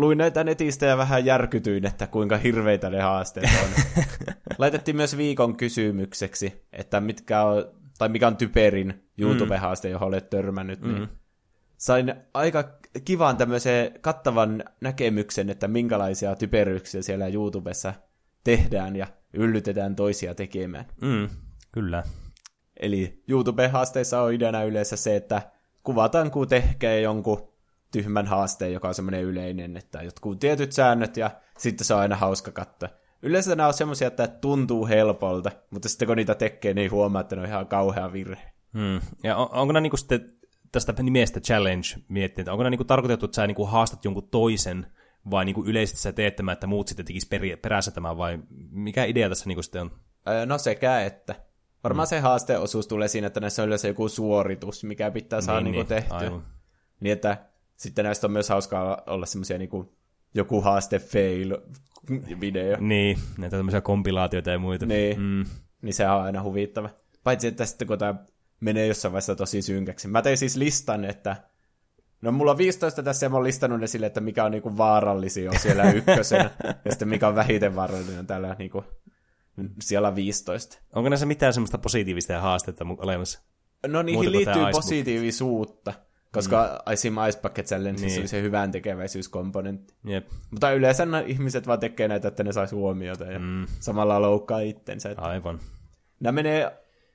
luin näitä netistä ja vähän järkytyin, että kuinka hirveitä ne haasteet on. Laitettiin myös viikon kysymykseksi, että mitkä on, tai mikä on typerin YouTube-haaste, johon olet törmännyt. Niin mm. Niin sain aika kivan tämmöisen kattavan näkemyksen, että minkälaisia typeryyksiä siellä YouTubessa tehdään ja yllytetään toisia tekemään. Mm, kyllä. Eli YouTube-haasteissa on ideana yleensä se, että kuvataan, kun tekee jonkun tyhmän haasteen, joka on semmoinen yleinen, että jotkut tietyt säännöt ja sitten se on aina hauska katsoa. Yleensä nämä on semmoisia, että tuntuu helpolta, mutta sitten kun niitä tekee, niin huomaa, että ne on ihan kauhea virhe. Hmm. Ja on, onko nämä niinku sitten tästä nimestä challenge miettiä, että onko nämä niinku tarkoitettu, että sä niinku haastat jonkun toisen, vai niinku yleisesti sä teet tämän, että muut sitten tekisivät perässä tämän, vai mikä idea tässä niinku sitten on? No sekä että. Varmaan hmm. se haasteosuus tulee siinä, että näissä on yleensä joku suoritus, mikä pitää saada niin, niinku niin, tehtyä. Aivan. Niin, että sitten näistä on myös hauskaa olla semmoisia niinku joku haaste fail video. Niin, näitä tämmöisiä kompilaatioita ja muita. Niin, mm. niin se on aina huvittava. Paitsi, että sitten kun tämä menee jossain vaiheessa tosi synkäksi. Mä tein siis listan, että No mulla on 15 tässä ja mä oon listannut ne sille, että mikä on niinku vaarallisia on siellä ykkösenä, ja sitten mikä on vähiten vaarallinen täällä niinku siellä 15. Onko näissä mitään semmoista positiivista ja haastetta olemassa? No niihin liittyy positiivisuutta. Koska mm. esim. Ice Bucket Challenge Niin. oli se hyvän tekeväisyyskomponentti. Jep. Mutta yleensä ihmiset vaan tekee näitä, että ne sais huomiota ja mm. samalla loukkaa itsensä. Että Aivan. nämä menee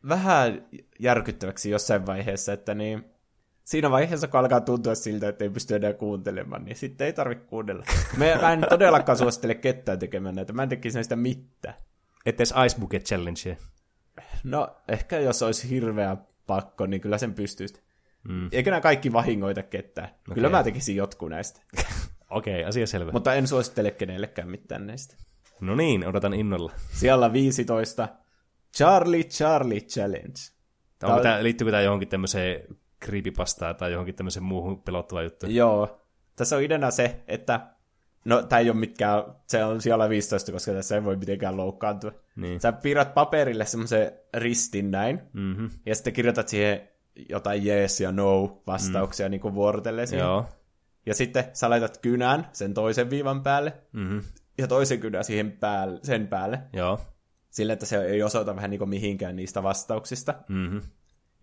vähän järkyttäväksi jossain vaiheessa, että niin, siinä vaiheessa, kun alkaa tuntua siltä, että ei pysty enää kuuntelemaan, niin sitten ei tarvitse kuunnella. Me, mä en todellakaan suosittele ketään tekemään näitä. Mä en tekisi näistä mitään. Et edes Ice Bucket Challenge. No, ehkä jos olisi hirveä pakko, niin kyllä sen pystyisi. Mm. Eikä nämä kaikki vahingoita ketään. Okay. Kyllä mä tekisin jotkut näistä. Okei, okay, asia selvä. Mutta en suosittele kenellekään mitään näistä. No niin, odotan innolla. Siellä 15. Charlie Charlie Challenge. Onko tää, liittyykö tämä johonkin tämmöiseen creepypastaan tai johonkin tämmöiseen muuhun pelottavaan juttuun? Joo. Tässä on ideana se, että no tämä ei ole mitkään, se on siellä 15, koska tässä ei voi mitenkään loukkaantua. Niin. Sä piirrät paperille semmoisen ristin näin, Mm-hmm. ja sitten kirjoitat siihen jotain yes ja no vastauksia mm. niin kuin vuorotellen siihen. Joo. Ja sitten sä laitat kynän sen toisen viivan päälle, Mm-hmm. ja toisen kynän siihen päälle, sen päälle, Joo. sille, että se ei osoita vähän niin kuin mihinkään niistä vastauksista. Mm-hmm.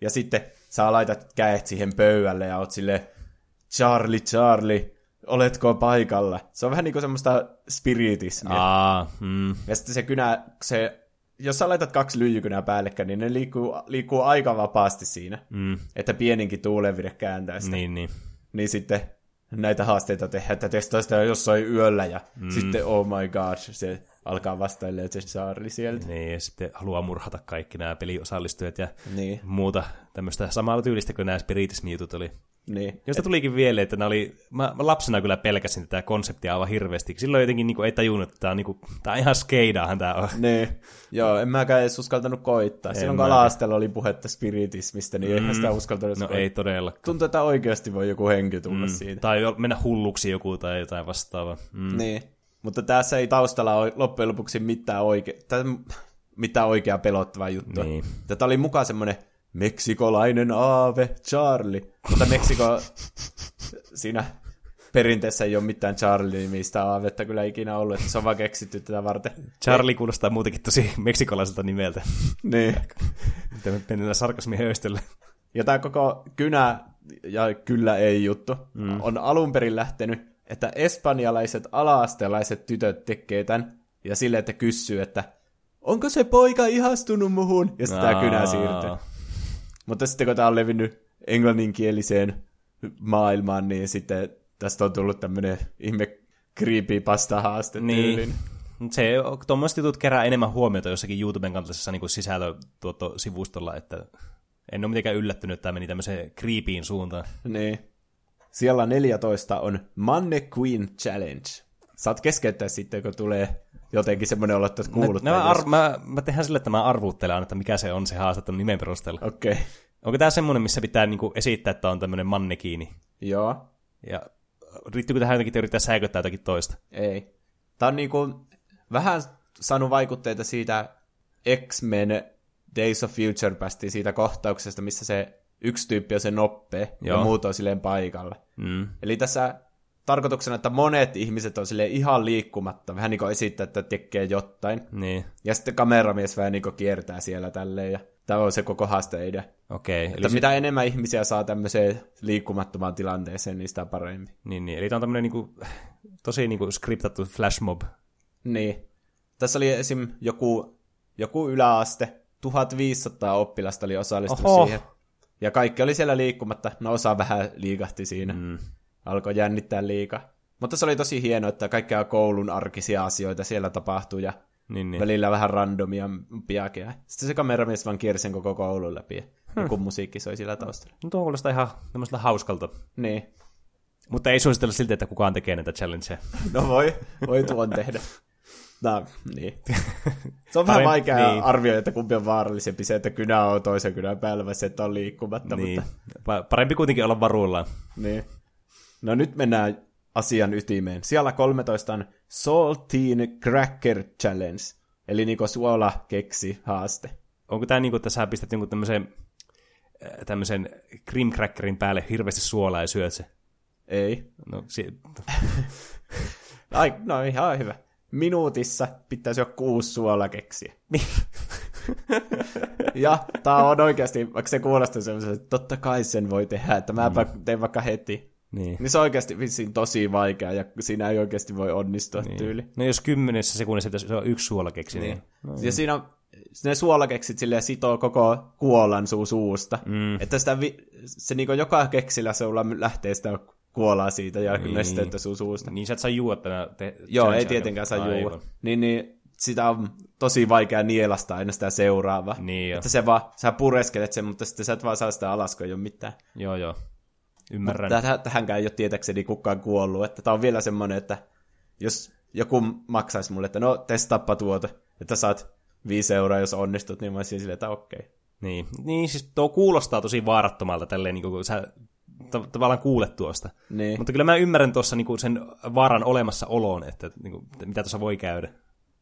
Ja sitten sä laitat käet siihen pöydälle ja oot sille Charlie, Charlie, oletko paikalla? Se on vähän niin kuin semmoista spiritismia. Aa, mm. Ja sitten se kynä, se, jos sä laitat kaksi lyijykynää päällekkäin, niin ne liikkuu, liikkuu aika vapaasti siinä. Mm. Että pieninkin tuulenvire kääntää sitä. Niin. Niin, niin. sitten näitä haasteita tehdään, että testaa sitä jossain yöllä ja mm. sitten oh my god, se alkaa vastailemaan se Charlie sieltä. Niin, ja sitten haluaa murhata kaikki nämä peliosallistujat ja Niin, muuta tämmöistä samalla tyylistä kuin nämä spiritismi-jutut oli. Niin. Josta tulikin vielä, että nämä oli, mä, mä lapsena kyllä pelkäsin tätä konseptia aivan hirveästi. Silloin jotenkin niin kuin, ei tajunnut, että tämä on, niin kuin, tämä on ihan skeidaahan tämä on. Niin. Joo, en mäkään edes uskaltanut koittaa. Silloin kun ala-asteella oli puhetta spiritismistä, niin mm. eihän sitä uskaltanut No koittaa. ei todellakaan. Tuntuu, että oikeasti voi joku henki tulla mm. siitä. Tai mennä hulluksi joku tai jotain vastaavaa. Mm. Niin. Mutta tässä ei taustalla ole loppujen lopuksi mitään, oike... Tätä, mitään oikeaa pelottavaa juttua. Niin. Tätä oli mukaan semmoinen meksikolainen aave Charlie. Mutta Meksiko, siinä perinteessä ei ole mitään Charlie-nimistä aavetta kyllä ikinä ollut, että se on vaan keksitty tätä varten. Charlie kuulostaa muutenkin tosi meksikolaiselta nimeltä. Niin. Mitä me mennään sarkasmi höystölle. Ja tämä koko kynä ja kyllä ei juttu mm. on alun perin lähtenyt, että espanjalaiset ala-astelaiset tytöt tekee tämän ja sille, että kysyy, että onko se poika ihastunut muhun? Ja tämä kynä siirtyy. Mutta sitten kun tämä on levinnyt englanninkieliseen maailmaan, niin sitten tästä on tullut tämmöinen ihme creepypasta haaste Niin. Se, tuommoiset jutut kerää enemmän huomiota jossakin YouTuben kaltaisessa niin sisältötuotto-sivustolla, että en ole mitenkään yllättynyt, että tämä meni tämmöiseen creepyin suuntaan. Niin. Siellä 14 on Mannequin Challenge. Saat keskeyttää sitten, kun tulee jotenkin semmoinen olo, että oot kuullut. Mä, ar- mä, mä tehdään sille, että mä arvuuttelen että mikä se on se haastattelu nimen perusteella. Okei. Okay. Onko tämä semmoinen, missä pitää niinku esittää, että on tämmöinen mannekiini? Joo. Ja riittyykö tähän jotenkin, että yrittää säiköttää jotakin toista? Ei. Tämä on niinku vähän saanut vaikutteita siitä X-Men Days of Future Pastin siitä kohtauksesta, missä se yksi tyyppi on se noppe Joo. ja muut on silleen paikalla. Mm. Eli tässä tarkoituksena, että monet ihmiset on silleen ihan liikkumatta, vähän niin kuin esittää, että tekee jotain. Niin, Ja sitten kameramies vähän niin kuin kiertää siellä tälleen, ja tämä on se koko haasteidea. okei. Että Eli, sit, mitä enemmän ihmisiä saa tämmöiseen liikkumattomaan tilanteeseen, niin sitä paremmin. niin, niin, eli tämä on tämmöinen niinku, tosi niinku skriptattu flashmob. Niin. Tässä oli esim. joku, joku yläaste, 1500 oppilasta oli osallistunut Oho. siihen. Ja kaikki oli siellä liikkumatta. No osa vähän liikahti siinä. Mm. Alkoi jännittää liikaa. Mutta se oli tosi hienoa, että kaikkea koulun arkisia asioita siellä tapahtui ja Niin, niin. välillä vähän randomia piakeja. Sitten se kameramies vaan kiersi sen koko koulun läpi ja Hmm. joku musiikki soi sillä taustalla. No, tuo kuulostaa ihan tämmöiseltä hauskalta. Niin. Mutta ei suositella silti, että kukaan tekee näitä challengeja. No voi, voi tuon tehdä. No, niin. Se on vähän vaikea niin. arvioida, että kumpi on vaarallisempi, se, että kynä on toisen kynän päällä vai se, että on liikkumatta. niin. Mutta, Pa- Parempi kuitenkin olla varuillaan. niin. No nyt mennään asian ytimeen. Siellä 13 on Saltine Cracker Challenge, eli niinku suola keksi haaste. Onko tämä niin kuin, että sä pistät jonkun tämmöisen äh, tämmöisen cream crackerin päälle hirveästi suolaa ja syöt se? Ei. No, si- Ai, no ihan hyvä. Minuutissa pitäisi jo kuusi suola keksiä. Ja tää on oikeasti, vaikka se kuulostaa semmoisen, että totta kai sen voi tehdä, että mä mm. teen vaikka heti. Niin. Niin se on oikeasti vissiin tosi vaikea, ja siinä ei oikeasti voi onnistua niin. tyyli. No jos kymmenessä sekunnissa pitäisi- se on yksi suolakeksi, niin... Niin. No, ja siinä on, ne suolakeksit silleen sitoo koko kuolan suu suusta. Mm. Että sitä vi, se niinku joka keksillä se lähtee sitä kuolaa siitä ja niin. nesteyttä sun suusta. Niin sä et saa juoda tänä te- Joo, ei tietenkään saa juua. Niin, niin sitä on tosi vaikea nielasta aina sitä seuraavaa. Niin jo. että se vaan, sä pureskelet sen, mutta sitten sä et vaan saa sitä alas, kun ei ole mitään. Joo, joo. Ymmärrän. Tähän, tähänkään ei ole tietääkseni kukaan kuollut. Että tää on vielä semmoinen, että jos joku maksaisi mulle, että no testaappa tuota, että saat viisi euroa, jos onnistut, niin mä olisin silleen, että okei. Niin. niin, siis tuo kuulostaa tosi vaarattomalta tälleen, niin kun sä ta- tavallaan kuulet tuosta. Niin. Mutta kyllä mä ymmärrän tuossa niin sen vaaran olemassaoloon, että niin kuin, mitä tuossa voi käydä.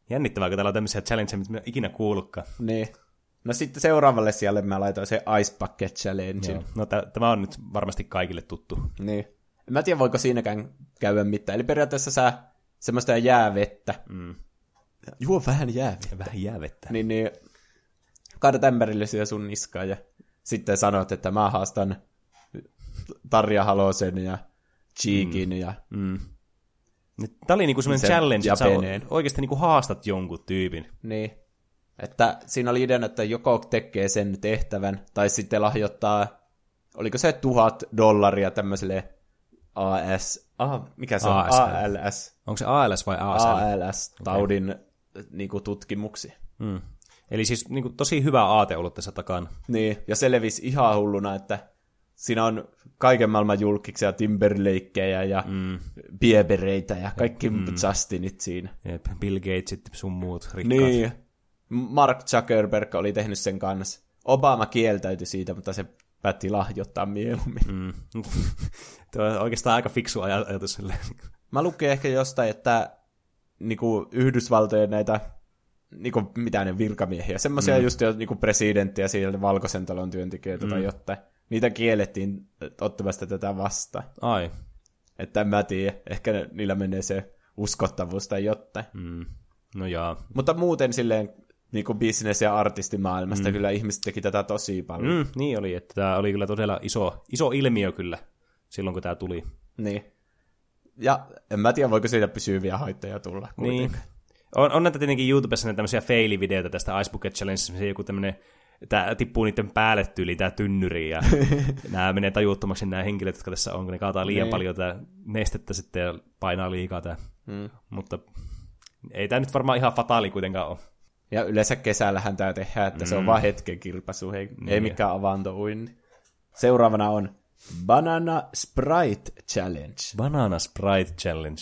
Jännittävää, kun täällä on tämmöisiä challengeja, mitä mä ikinä kuullutkaan. Niin. No sitten seuraavalle siellä mä laitoin se Ice Bucket Challenge. Joo. No tä- tämä on nyt varmasti kaikille tuttu. Niin. En mä tiedä, voiko siinäkään käydä mitään. Eli periaatteessa sä semmoista jäävettä. Mm. Juo vähän jäävettä. Vähän jäävettä. Niin, niin kaadat ämpärille sitä sun niskaa ja sitten sanot, että mä haastan Tarja Halosen ja Cheekin mm. ja Mm. Tämä oli niinku semmoinen Se challenge, että sä oikeasti niinku haastat jonkun tyypin. niin. Että siinä oli ideana, että joko tekee sen tehtävän, tai sitten lahjoittaa, oliko se tuhat dollaria tämmöiselle AS, ah, mikä se on? ASL. ALS. Onko se ALS vai ASL? ALS-taudin niinku, tutkimuksi. Mm. Eli siis niinku, tosi hyvä aate ollut tässä takana. Niin, ja se levisi ihan hulluna, että siinä on kaiken maailman julkiksia, Timberlakeja ja mm. Biebereitä ja kaikki mm. Justinit siinä. Jep, Bill Gatesit sun muut rikkaat. Niin. Mark Zuckerberg oli tehnyt sen kanssa. Obama kieltäytyi siitä, mutta se päätti lahjoittaa mieluummin. Mm. Tuo on oikeastaan aika fiksu aj- ajatus. Mä lukin ehkä jostain, että niinku, Yhdysvaltojen näitä niinku, mitä ne virkamiehiä, semmoisia mm. just jo niinku presidenttiä siellä valkoisen talon työntekijöitä mm. tai jotain. Niitä kiellettiin ottamasta tätä vastaan. Ai. Että en mä tiedä, ehkä ne- niillä menee se uskottavuus tai jotain. Mm. No jaa. Mutta muuten silleen niin kuin business- ja artistimaailmasta mm. kyllä ihmiset teki tätä tosi paljon. Mm. Niin oli, että tämä oli kyllä todella iso, iso ilmiö kyllä silloin, kun tämä tuli. Niin. Ja en mä tiedä, voiko siitä pysyviä haittoja tulla Niin. kuitenkaan. On, on näitä tietenkin YouTubessa näitä tämmöisiä failivideoita tästä Ice Bucket Challenge, joku tämmöinen, tämä tippuu niiden päälle tyyli, tämä tynnyri, ja nämä menee tajuttomaksi nämä henkilöt, jotka tässä on, kun ne kaataa liian Niin. paljon tätä nestettä sitten ja painaa liikaa tämä. Mm. Mutta ei tämä nyt varmaan ihan fataali kuitenkaan ole. Ja yleensä kesällähän tämä tehdään, että mm. se on vaan hetken kirpasu, ei, niin. ei mikään avantouinni. Seuraavana on Banana Sprite Challenge. Banana Sprite Challenge.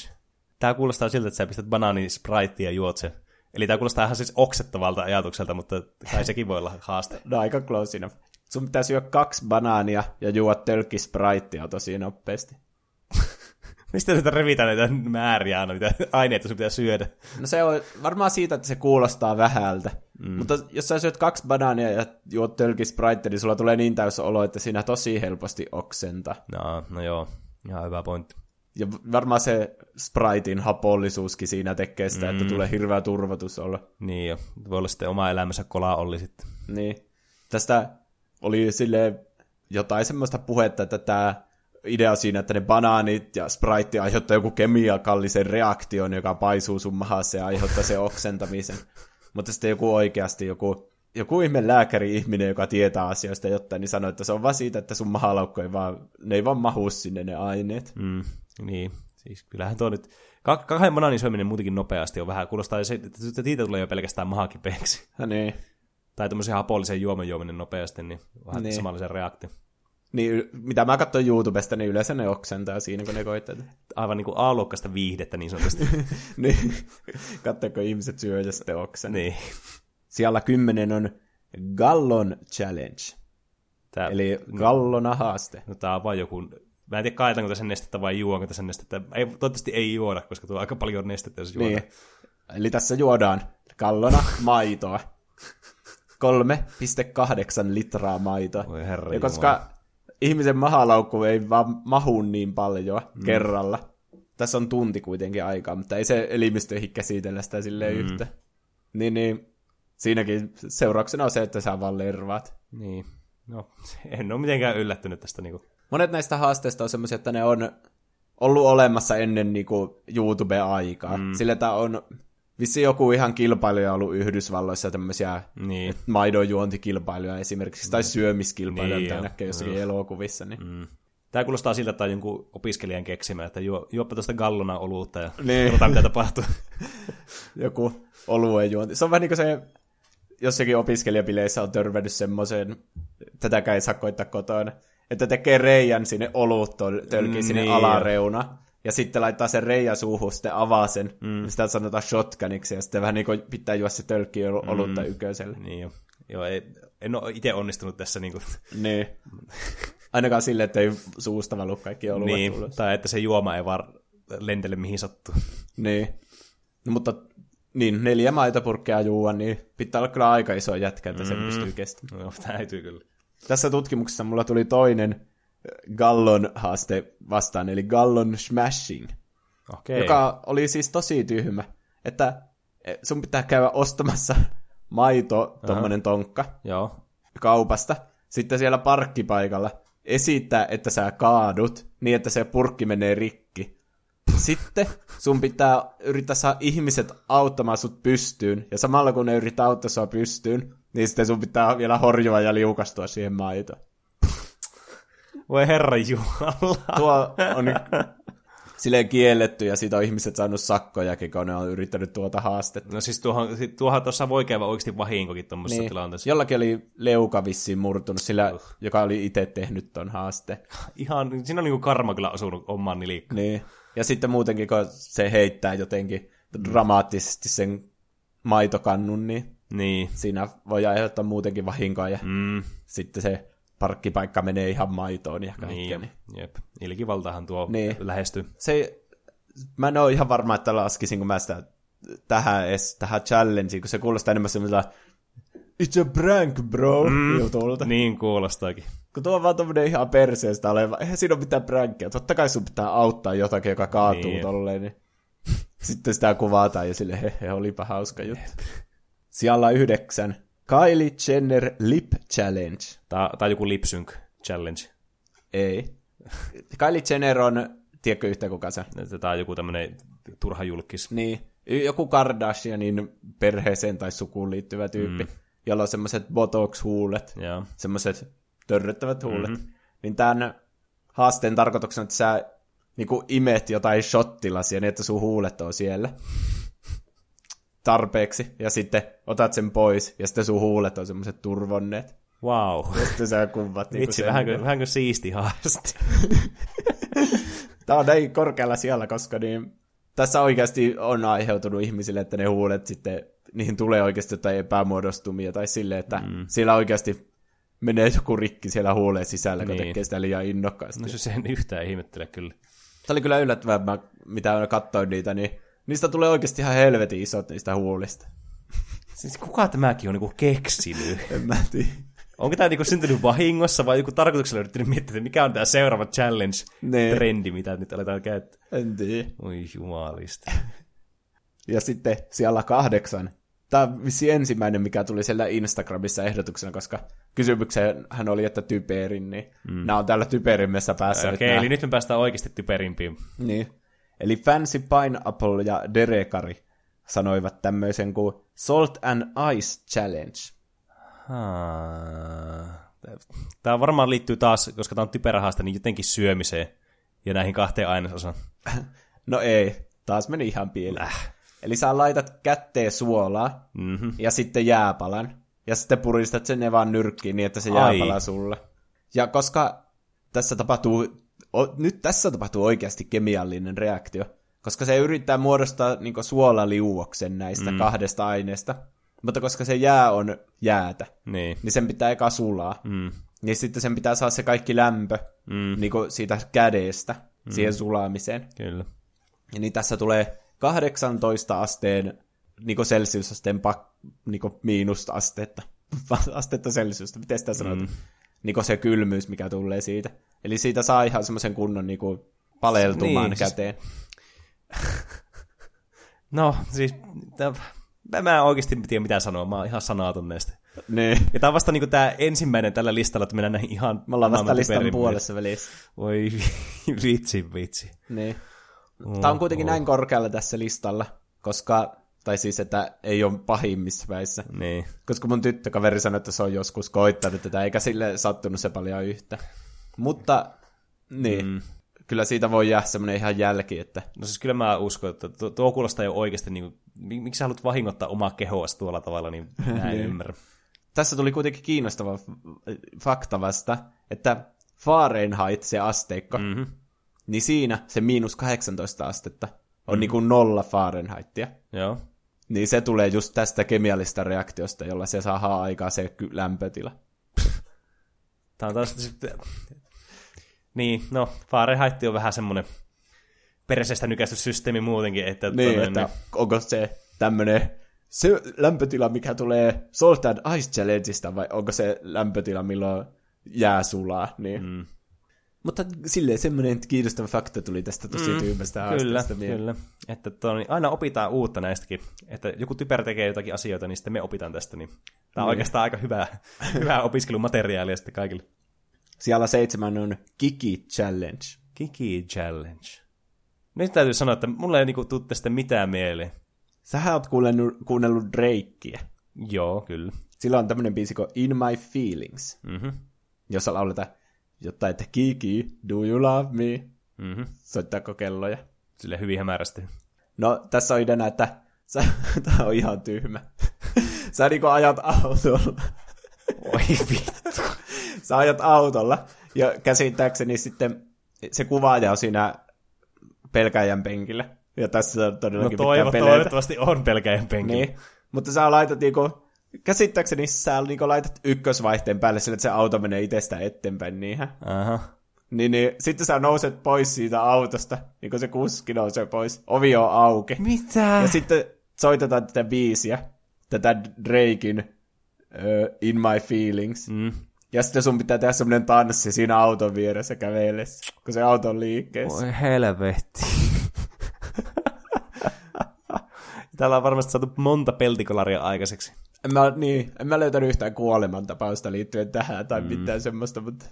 Tämä kuulostaa siltä, että sä pistät banaani Sprite ja juot sen. Eli tämä kuulostaa ihan siis oksettavalta ajatukselta, mutta kai sekin voi olla haaste. No aika close enough. Sun pitää syödä kaksi banaania ja juoda tölkki Spritea tosi nopeasti. Mistä nyt revitään näitä määriä aina, mitä aineita sun pitää syödä? No se on varmaan siitä, että se kuulostaa vähältä. Mm. Mutta jos sä syöt kaksi banaania ja juot tölki Sprite, niin sulla tulee niin täys olo, että siinä tosi helposti oksenta. No, no joo, ihan hyvä pointti. Ja varmaan se Spritein hapollisuuskin siinä tekee sitä, mm. että tulee hirveä turvotus olla. Niin jo, voi olla sitten oma elämänsä kola oli sitten. Niin. Tästä oli sille jotain semmoista puhetta, että tämä idea siinä, että ne banaanit ja Sprite aiheuttaa joku kemiakallisen reaktion, joka paisuu sun mahassa ja aiheuttaa sen oksentamisen. Mutta sitten joku oikeasti, joku, joku ihme lääkäri-ihminen, joka tietää asioista jotain, niin sanoi, että se on vaan siitä, että sun mahalaukko ei vaan, ne ei vaan mahu sinne ne aineet. Mm, niin, siis kyllähän tuo nyt... Kah- kahden banaanin syöminen muutenkin nopeasti on vähän, kuulostaa se, että siitä tulee jo pelkästään mahakipeäksi. Ja niin. Tai tämmöisen hapollisen juoman juominen nopeasti, niin vähän Niin. niin. samanlaisen reaktio. Niin, mitä mä katsoin YouTubesta, niin yleensä ne oksentaa siinä, kun ne koittaa. Aivan niin kuin A-luokkaista viihdettä niin sanotusti. niin, katsoiko ihmiset syö ja sitten oksen. niin. Siellä kymmenen on Gallon Challenge, Tää, eli gallona haaste. no, tää on vaan joku... Mä en tiedä, kaetaanko tässä nestettä vai juonko tässä nestettä. Ei, toivottavasti ei juoda, koska tuo on aika paljon nestettä, jos juodaan. Niin. Eli tässä juodaan gallona maitoa. 3,8 litraa maitoa. Voi herra ja koska ihmisen mahalaukku ei vaan mahu niin paljon mm. kerralla. Tässä on tunti kuitenkin aikaa, mutta ei se elimistö käsitellä sitä silleen mm. yhtä. Niin, niin siinäkin seurauksena on se, että sä vaan lervaat. Niin. No, en ole mitenkään yllättynyt tästä. Niin kuin. Monet näistä haasteista on semmoisia, että ne on ollut olemassa ennen niin kuin YouTube-aikaa. Mm. Sillä tämä on vissi joku ihan kilpailija ollut Yhdysvalloissa tämmöisiä Niin. maidonjuontikilpailuja esimerkiksi, tai syömiskilpailuja, Niin, mitä joo. näkee jossakin elokuvissa. Niin. Mm. Tämä kuulostaa siltä, että on jonkun opiskelijan keksimä, että juo, juoppa tuosta gallona oluutta ja Niin. katsotaan, mitä tapahtuu. Joku oluen juonti. Se on vähän niin kuin se, jossakin opiskelijapileissä on törmännyt semmoiseen, tätäkään ei saa koittaa kotona, että tekee reijän sinne oluttölkiin sinne Niin. alareuna, ja sitten laittaa sen reijän suuhun, sitten avaa sen, mm. sitä sanotaan shotguniksi, ja sitten vähän niin kuin pitää juoda se tölkki olutta mm. yköiselle. niin jo. Joo, ei, en ole itse onnistunut tässä. Niin, kuin, Niin. Ainakaan sille, että ei suusta valu kaikki oluet niin ulos. tai että se juoma ei vaan lentele mihin sattuu. Niin. No, mutta niin, neljä maitopurkkia juua, niin pitää olla kyllä aika iso jätkä, että sen pystyy kestämään. No, täytyy kyllä. Tässä tutkimuksessa mulla tuli toinen Gallon haaste vastaan, eli Gallon Smashing, Okei. joka oli siis tosi tyhmä, että eh, sun pitää käydä ostamassa maito, tommonen tonkka, Joo. kaupasta, sitten siellä parkkipaikalla esittää, että sä kaadut niin, että se purkki menee rikki. Sitten sun pitää yrittää saada ihmiset auttamaan sut pystyyn, ja samalla kun ne yrittää auttaa sua pystyyn, niin sitten sun pitää vielä horjua ja liukastua siihen maitoon. Voi herra Jumala. Tuo on silleen kielletty, ja siitä on ihmiset saanut sakkojakin, kun ne on yrittänyt tuota haastetta. No siis tuohon, tuohon tuossa voi käydä oikeasti vahinkokin tuommoisessa niin. tilanteessa. Jollakin oli leuka vissiin murtunut, sillä joka oli itse tehnyt ton haasteen. Ihan, siinä on niinku karma kyllä osunut omaan nilikkaan. Niin. Ja sitten muutenkin, kun se heittää jotenkin dramaattisesti sen maitokannun, niin Niin. siinä voi aiheuttaa muutenkin vahinkoa, ja Mm, sitten se parkkipaikka menee ihan maitoon ja kaikkea. niin, Niin. jep. Ilkivaltahan tuo Niin. lähestyy. Se, mä en ole ihan varma, että laskisinko mä sitä tähän, edes, tähän challengeen, kun se kuulostaa enemmän semmoista It's a prank, bro, mm, jutulta. Niin kuulostaakin. Kun tuo on vaan tommonen ihan perseestä oleva, eihän siinä ole mitään pränkkiä. Totta kai sun pitää auttaa jotakin, joka kaatuu Niin. niin. tolleen. Niin. Sitten sitä kuvataan ja sille he, he olipa hauska juttu. Siellä yhdeksän. Kylie Jenner Lip Challenge. Tää, on joku lipsync challenge. Ei. Kylie Jenner on, tiedätkö yhtä kuka se? Tää on joku tämmönen turha julkis. Niin. Joku Kardashianin perheeseen tai sukuun liittyvä tyyppi, mm. jolla on semmoiset botox-huulet. Joo. semmoiset törröttävät huulet. Mm-hmm. Niin tämän haasteen tarkoituksena, että sä niinku imet jotain shottilasia niin, että sun huulet on siellä tarpeeksi, ja sitten otat sen pois, ja sitten sun huulet on semmoiset turvonneet. Wow. Ja sitten sä kuvat niinku Vitsi, vähän kuin, vähän kuin siisti haaste. Tää on näin korkealla siellä, koska niin, tässä oikeasti on aiheutunut ihmisille, että ne huulet sitten, niihin tulee oikeasti jotain epämuodostumia, tai silleen, että mm. siellä oikeasti menee joku rikki siellä huuleen sisällä, kun Niin. tekee sitä liian innokkaasti. No se sen yhtään ihmettele kyllä. Tämä oli kyllä yllättävää, mä, mitä mä katsoin niitä, niin niistä tulee oikeasti ihan helvetin isot niistä huulista. Siis kuka tämäkin on niinku keksinyt? En mä tiedä. Onko tämä niinku syntynyt vahingossa vai joku tarkoituksella yrittänyt miettiä, että mikä on tämä seuraava challenge-trendi, mitä nyt aletaan käyttää? En tiedä. Oi jumalista. Ja sitten siellä kahdeksan. Tämä on vissi ensimmäinen, mikä tuli siellä Instagramissa ehdotuksena, koska kysymykseen hän oli, että typerin, niin mm. nämä on täällä typerimmässä päässä. Okei, nämä. eli nyt me päästään oikeasti typerimpiin. Niin. Eli Fancy Pineapple ja Derekari sanoivat tämmöisen kuin Salt and Ice Challenge. Tämä varmaan liittyy taas, koska tämä on typerähaasta, niin jotenkin syömiseen ja näihin kahteen ainesosaan. No ei, taas meni ihan pieleen. Eli sä laitat kätteen suolaa Mm-hmm. ja sitten jääpalan. Ja sitten puristat sen ne vaan nyrkkiin niin, että se Ai. jääpala sulle. Ja koska tässä tapahtuu, o, nyt tässä tapahtuu oikeasti kemiallinen reaktio, koska se yrittää muodostaa niin suolaliuoksen näistä mm. kahdesta aineesta, mutta koska se jää on jäätä, Niin. niin sen pitää eka sulaa. Mm. Niin sitten sen pitää saada se kaikki lämpö Mm. niin siitä kädestä mm. siihen sulaamiseen. Kyllä. Ja niin tässä tulee 18 asteen niin celsiusasteen pak, niin miinusta astetta. astetta celsiusta, miten sitä sanotaan? Mm. Niin se kylmyys, mikä tulee siitä. Eli siitä saa ihan semmoisen kunnon niin paleltumaan Niin, siis- käteen. No, siis tää, Mä, mä en oikeasti tiedä mitä sanoa, mä oon ihan sanaton näistä. Niin. Ja tää on vasta niinku tää ensimmäinen tällä listalla, että mennään näihin ihan... Me ollaan vasta listan puolessa välissä. Voi vitsi, vitsi. Niin. Tämä on kuitenkin näin korkealla tässä listalla, koska, tai siis, että ei ole pahimmissa päissä. Niin. Koska mun tyttökaveri sanoi, että se on joskus koittanut tätä, eikä sille sattunut se paljon yhtä. Mutta, niin, mm. kyllä siitä voi jäädä semmoinen ihan jälki, että No siis kyllä mä uskon, että tuo, tuo kuulostaa jo oikeasti, niin kuin, miksi sä haluat vahingottaa omaa kehoasi tuolla tavalla, niin mä en ymmärrä. tässä tuli kuitenkin kiinnostava fakta vasta, että Fahrenheit, se asteikko, mm-hmm. niin siinä se miinus 18 astetta on mm-hmm. niin kuin nolla Fahrenheitia. Joo. Niin se tulee just tästä kemiallista reaktiosta, jolla se saa aikaa se lämpötila. Tää on taas sitten... Niin, no, Fahrenheit on vähän semmoinen perseestä nykästyssysteemi muutenkin, että... Niin, tuonne- että onko se tämmöinen se lämpötila, mikä tulee Salt and Ice Challengeista, vai onko se lämpötila, milloin jää sulaa. Niin. Mm. Mutta silleen semmoinen kiinnostava fakta tuli tästä tosi mm, tyhmästä Kyllä, haasteesta. kyllä. Että tuo, niin aina opitaan uutta näistäkin. Että joku typerä tekee jotakin asioita, niin sitten me opitaan tästä. Niin tämä on oikeastaan aika hyvää, hyvää opiskelumateriaalia sitten kaikille. Siellä seitsemän on Kiki Challenge. Kiki Challenge. Nyt täytyy sanoa, että mulle ei niinku tuu tästä mitään mieleen. Sähän oot kuunnellut, kuunnellut Drakea. Joo, kyllä. Sillä on tämmöinen biisi kuin In My Feelings, Mhm. jossa lauletaan jotain, että Kiki, do you love me? Mhm. Soittaako kelloja? Sille hyvin hämärästi. No, tässä on ideana, että sä, tää on ihan tyhmä. Sä niinku ajat autolla. Oi vittu. Sä ajat autolla, ja käsittääkseni sitten se kuvaaja on siinä pelkäjän penkillä. Ja tässä on No todellakin toivo, pitää peleitä. toivottavasti on pelkäjän penki. Niin, mutta sä laitat niinku, käsittääkseni sä niinku laitat ykkösvaihteen päälle sillä, että se auto menee itsestä eteenpäin niinhän. Aha. Niin, niin sitten sä nouset pois siitä autosta, niin kun se kuski nousee pois, ovi on auki. Mitä? Ja sitten soitetaan tätä biisiä, tätä Drakein uh, In My Feelings. Mm. Ja sitten sun pitää tehdä semmoinen tanssi siinä auton vieressä kävellessä, kun se auto on liikkeessä. Voi helvetti. Täällä on varmasti saatu monta peltikolaria aikaiseksi. En mä, niin, en mä löytänyt yhtään kuolemantapausta liittyen tähän tai mm. mitään semmoista, mutta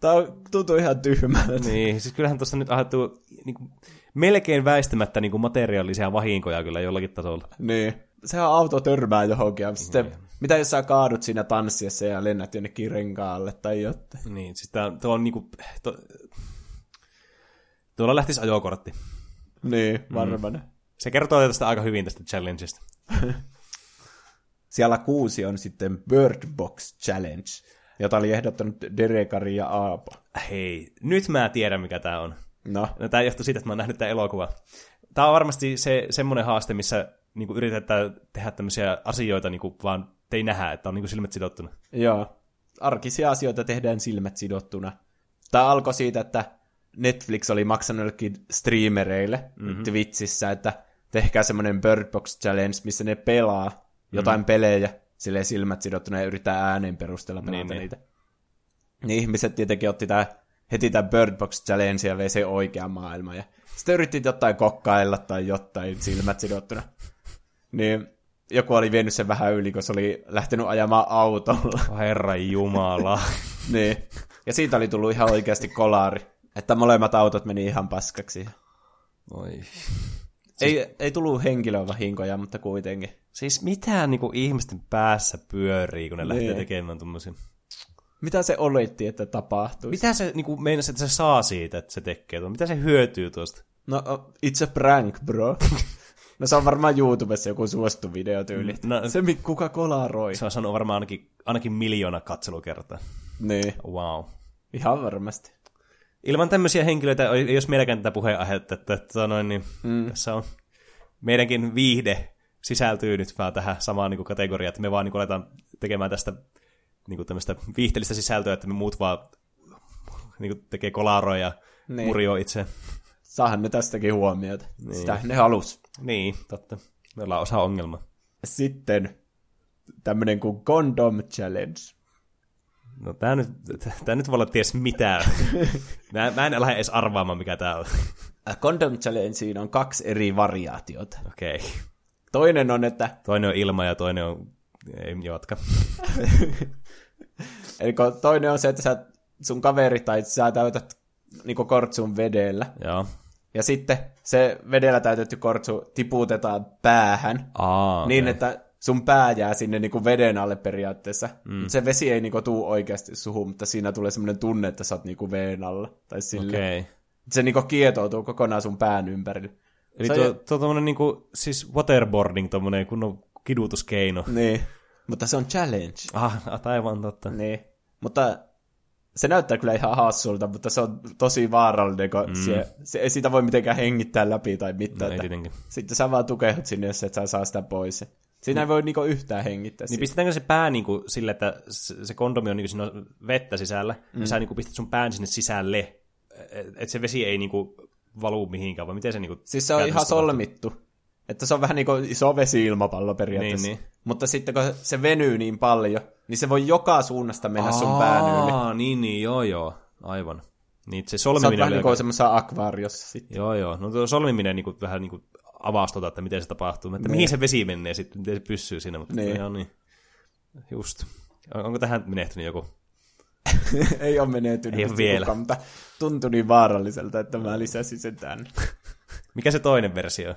tää on, tuntuu ihan tyhmältä. Niin, siis kyllähän tuossa nyt aiheutuu niin kuin, melkein väistämättä niin kuin materiaalisia vahinkoja kyllä jollakin tasolla. Niin. Sehän auto törmää johonkin. Ja sitten, mitä jos sä kaadut siinä tanssiessa ja lennät jonnekin renkaalle tai jotain? Niin, siis tää, tuo on niinku... To, tuolla lähtisi ajokortti. Niin, varmaan. Mm. Se kertoo tästä aika hyvin tästä challengeista. Siellä kuusi on sitten Bird Box Challenge, jota oli ehdottanut Derekari ja Aapo. Hei, nyt mä tiedän mikä tää on. No, No, tää johtuu siitä, että mä oon nähnyt tämän elokuva. Tää on varmasti se semmoinen haaste, missä niinku yritetään tehdä tämmöisiä asioita, niinku vaan te ei nähdä, että on niinku silmät sidottuna. joo. Arkisia asioita tehdään silmät sidottuna. Tämä alkoi siitä, että Netflix oli maksanut jollekin streamereille mm-hmm. Twitchissä, että tehkää semmoinen Bird Box Challenge, missä ne pelaa jotain mm-hmm. pelejä, silleen silmät sidottuna ja yrittää äänen perusteella pelata Niin, niin, niin. niitä. Niin ihmiset tietenkin otti tää, heti tämän Bird Box Challenge ja vei se oikea maailma. Ja sitten yritti jotain kokkailla tai jotain silmät sidottuna. Niin joku oli vienyt sen vähän yli, kun se oli lähtenyt ajamaan autolla. Herra Jumala. niin. Ja siitä oli tullut ihan oikeasti kolari. Että molemmat autot meni ihan paskaksi. Oi. Ei, ei tullut henkilövahinkoja, mutta kuitenkin. Siis mitä niinku ihmisten päässä pyörii, kun ne lähtee Niin. tekemään tommosia? Mitä se oletti, että tapahtuisi? Mitä se niinku meinasi, että se saa siitä, että se tekee tuon? Mitä se hyötyy tuosta? No, it's a prank, bro. no se on varmaan YouTubessa joku suosittu video tyyli. No- se, kuka kolaroi. Se on sanonut varmaan ainakin, ainakin miljoona katselukertaa. Niin, Wow. ihan varmasti. Ilman tämmöisiä henkilöitä ei olisi meilläkään tätä puheenaihetta, että, että tota noin, niin mm. tässä on meidänkin viihde sisältyy nyt vaan tähän samaan niin kuin kategoriaan, että me vaan niin kuin aletaan tekemään tästä niin kuin tämmöistä viihteellistä sisältöä, että me muut vaan niin kuin tekee kolaroja ja Niin. murjoo itse. Saahan ne tästäkin huomiota. Niin. Sitä ne halus. Niin, totta. Me ollaan osa ongelmaa. Sitten tämmönen kuin Condom Challenge. No tää nyt, tää nyt voi olla ties mitään. mä, mä en lähde edes arvaamaan, mikä tää on. Condom Challengeen on kaksi eri variaatiota. Okei. Okay. Toinen on, että Toinen on ilma ja toinen on... Ei jatka. eli toinen on se, että sä, sun kaveri tai sä täytät niinku kortsun vedellä. Joo. Ja sitten se vedellä täytetty kortsu tiputetaan päähän. Aa, niin, okei. että sun pää jää sinne niinku veden alle periaatteessa. Mm. Mut se vesi ei niinku tuu oikeasti suhun, mutta siinä tulee semmoinen tunne, että sä oot niinku veden alla. Tai sille. Okay. Se niinku kietoutuu kokonaan sun pään ympärille. Eli Se tuo, on- tuo tommonen niinku, siis waterboarding, tommonen kunnon kidutuskeino. Niin. Mutta se on challenge. Ah, ah, aivan totta. Niin. Mutta se näyttää kyllä ihan hassulta, mutta se on tosi vaarallinen, kun mm. se, se, ei sitä voi mitenkään hengittää läpi tai mitään. No, ei tietenkin. Sitten sä vaan tukehut sinne, jos et sä saa sitä pois. Siinä ei voi niinku yhtään hengittää. Niin siitä. pistetäänkö se pää niinku sille, että se se kondomi on niinku siinä on vettä sisällä, mm. ja sä niinku pistät sun pään sinne sisälle, että se vesi ei niinku valu mihinkään, vai miten se niinku Siis se on ihan solmittu. Että se on vähän niin kuin iso vesi-ilmapallo periaatteessa. Niin, niin. Mutta sitten kun se venyy niin paljon, niin se voi joka suunnasta mennä sun pään yli. Aa, niin, niin, joo, joo, aivan. Niin se solmiminen vähän oli niin kuin aika... semmoisessa akvaariossa sitten. Joo, joo. No tuo solmiminen niinku, vähän niinku avasi tota, että miten se tapahtuu. Että mihin se vesi menee sitten, miten se pysyy siinä. Mutta Niin. niin. Joo, niin. Just. On- Onko tähän menehtynyt joku? ei ole menetynyt. Ei ole vielä. kukaan, mutta tuntui niin vaaralliselta, että mä lisäsin sen tänne. Mikä se toinen versio?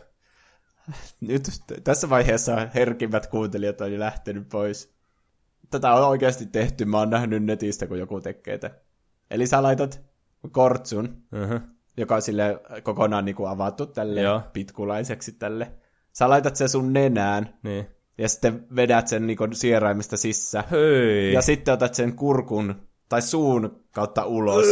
Nyt tässä vaiheessa herkimmät kuuntelijat on jo lähtenyt pois. Tätä on oikeasti tehty, mä oon nähnyt netistä, kun joku tekee tätä. Eli sä laitat kortsun, Uh-huh. Joka on sille kokonaan niin kuin avattu tälle Joo. pitkulaiseksi tälle. Sä laitat sen sun nenään, Niin. ja sitten vedät sen niin kuin sieraimista sisään. Höi. Ja sitten otat sen kurkun tai suun kautta ulos.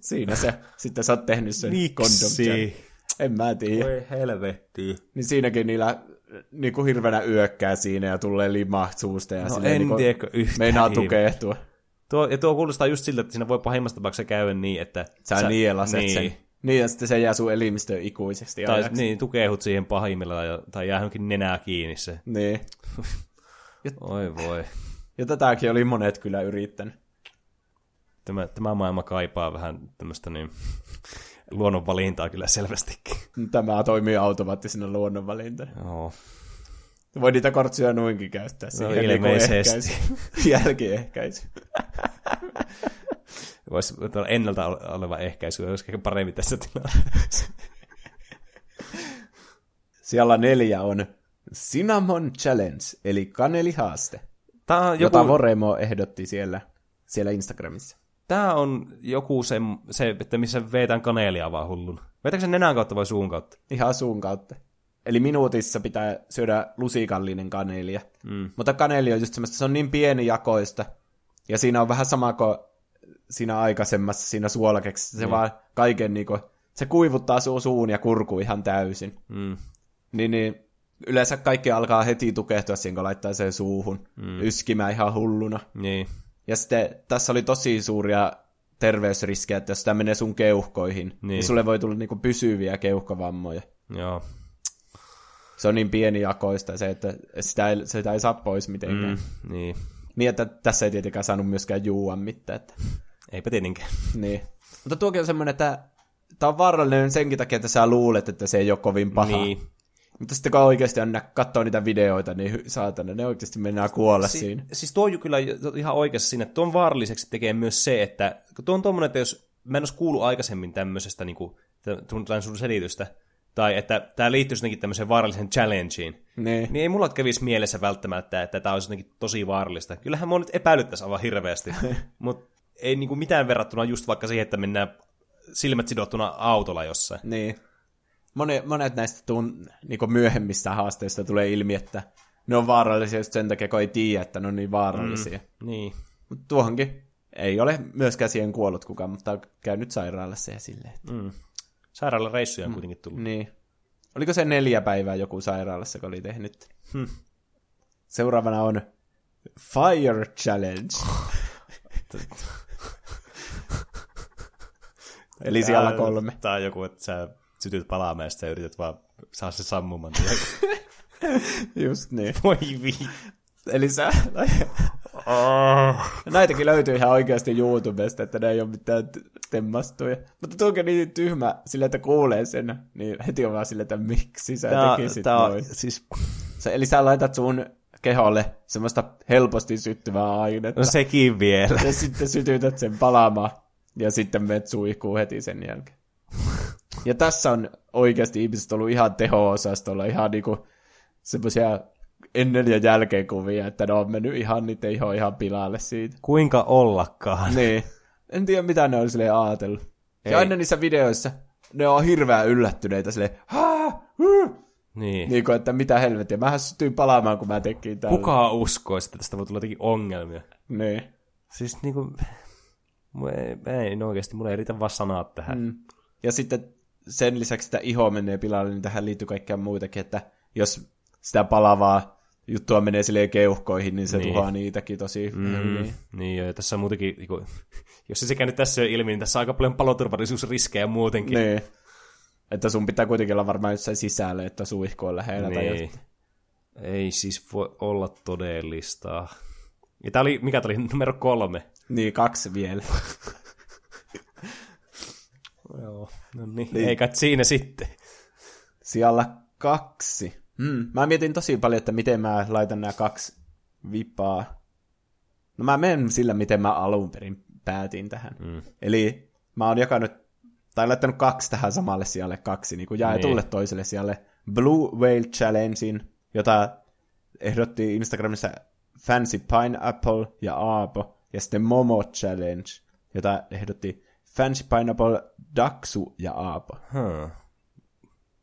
Siinä se. Sitten sä oot tehnyt sen. Miksi? En mä tiedä. Voi helvetti. Niin siinäkin niillä niinku hirveänä yökkää siinä ja tulee limaa suusta ja No en niinku tiedä yhtään. meinaa tukehtua. Tuo, ja tuo kuulostaa just siltä, että siinä voi pahimmassa tapauksessa käydä niin, että... Sä, sä nielaset niin, sen. Niin, ja sitten se jää sun elimistöön ikuisesti. Tai ajaksi. niin, tukehut siihen pahimmillaan ja, tai jää johonkin nenää kiinni se. niin. Oi voi. Ja tätäkin oli monet kyllä yrittänyt. Tämä, tämä maailma kaipaa vähän tämmöistä niin, luonnonvalintaa kyllä selvästikin. Tämä toimii automaattisena luonnonvalintana. Joo. Voi niitä kortsuja noinkin käyttää. No, siihen niinku ilmeisesti. ehkäisy- Jälkiehkäisy. Voisi olla ennalta oleva ehkäisy, olisi ehkä paremmin tässä tilanteessa. Siellä neljä on Cinnamon Challenge, eli kanelihaaste, Tämä on, joku... jota Voremo ehdotti siellä, siellä Instagramissa. tämä on joku se, se, että missä veetään kaneelia vaan hullun. Vetääkö se nenän kautta vai suun kautta? Ihan suun kautta. Eli minuutissa pitää syödä lusikallinen kaneelia. Mm. Mutta kaneeli on just semmoista, se on niin pieni jakoista. Ja siinä on vähän sama kuin siinä aikaisemmassa, siinä suolakeksissa. Se vaan kaiken niinku, se kuivuttaa sun suun ja kurku ihan täysin. Mm. Niin, niin yleensä kaikki alkaa heti tukehtua siihen, kun laittaa sen suuhun. Mm. Yskimään ihan hulluna. Niin. Ja sitten tässä oli tosi suuria terveysriskejä, että jos sitä menee sun keuhkoihin, niin, Niin. sulle voi tulla niinku pysyviä keuhkovammoja. Joo. Se on niin pieni jakoista se, että sitä ei, sitä ei saa pois mitenkään. Mm. Mm. Niin. Niin, että tässä ei tietenkään saanut myöskään juua mitään. Että, Eipä tietenkään. niin. Mutta tuokin on semmoinen, että tämä on vaarallinen senkin takia, että sä luulet, että se ei ole kovin paha. Niin. Mutta sitten kun oikeasti on katsoo niitä videoita, niin saatana, ne oikeasti mennään kuolla Si- siinä. Siis tuo on kyllä ihan oikeassa siinä, että tuon vaaralliseksi tekee myös se, että kun tuo on tuommoinen, että jos mä en olisi kuullut aikaisemmin tämmöisestä niin kuin, tämän sun selitystä, tai että tämä liittyisi jotenkin tämmöiseen vaaralliseen challengeen, Niin. niin ei mulla kävisi mielessä välttämättä, että tämä olisi jotenkin tosi vaarallista. Kyllähän mua nyt epäilyttäisi aivan hirveästi, mutta ei niin kuin mitään verrattuna just vaikka siihen, että mennään silmät sidottuna autolla jossain. Niin. Monet, monet näistä tun, niin myöhemmistä haasteista tulee ilmi, että ne on vaarallisia just sen takia, kun ei tiedä, että ne on niin vaarallisia. Mm. Niin. Mutta tuohonkin ei ole myöskään siihen kuollut kukaan, mutta on käynyt sairaalassa ja silleen. Että... Mm. Sairaala reissuja on kuitenkin tullut. Niin. Oliko se neljä päivää joku sairaalassa, kun oli tehnyt? Hmm. Seuraavana on Fire Challenge. Eli siellä kolme. Tää on joku, että sä sytyt palaamaan ja sitten yrität vaan saa se sammumaan. Just niin. Voi vi. Eli sä Näitäkin löytyy ihan oikeasti YouTubesta, että ne ei ole mitään temmastuja. Mutta tuo on niin tyhmä sille, että kuulee sen, niin heti on vaan sille, että miksi sä Tää, tekisit tää noin. siis, Sä, eli sä laitat sun keholle semmoista helposti syttyvää ainetta. no sekin vielä. Ja sitten sytytät sen palaamaan, ja sitten menet suihkuun heti sen jälkeen. Ja tässä on oikeasti ihmiset ollut ihan teho-osastolla, ihan niinku semmoisia ennen ja jälkeen kuvia, että ne on mennyt ihan niiden iho ihan pilalle siitä. Kuinka ollakaan? Niin. En tiedä, mitä ne on silleen ajatellut. Ei. Ja aina niissä videoissa ne on hirveän yllättyneitä huh! Niin. niin kuin, että mitä helvettiä. Mähän sytyin palaamaan, kun mä tekin tällä. Kuka uskoisi, että tästä voi tulla jotenkin ongelmia? Niin. Siis niinku, ei, ei no oikeasti, mulla ei riitä vaan sanaa tähän. Mm. Ja sitten sen lisäksi, että iho menee pilalle, niin tähän liittyy kaikkea muitakin, että jos sitä palavaa juttua menee silleen keuhkoihin, niin se Niin. niin. tuhoaa niitäkin tosi Mm, hyvin. niin ja tässä on muutenkin, niinku, jos se sekään nyt tässä on ilmi, niin tässä on aika paljon paloturvallisuusriskejä muutenkin. Niin. Että sun pitää kuitenkin olla varmaan jossain sisällä, että suihku on lähellä. Tai Niin. jotain. Ei siis voi olla todellista. Ja tää oli, mikä tää oli, numero kolme. niin, kaksi vielä. Joo, no niin, Niin. ei kai siinä sitten. Siellä kaksi. Mm. Mä mietin tosi paljon, että miten mä laitan nämä kaksi vipaa. No mä menen sillä, miten mä alun perin päätin tähän. Mm. Eli mä oon jakanut, tai laittanut kaksi tähän samalle sijalle kaksi, niin kuin jaetulle Niin. toiselle sijalle Blue Whale Challengein, jota ehdotti Instagramissa Fancy Pineapple ja Aapo, ja sitten Momo Challenge, jota ehdotti Fancy Pineapple, Daksu ja Aapo. Hmm.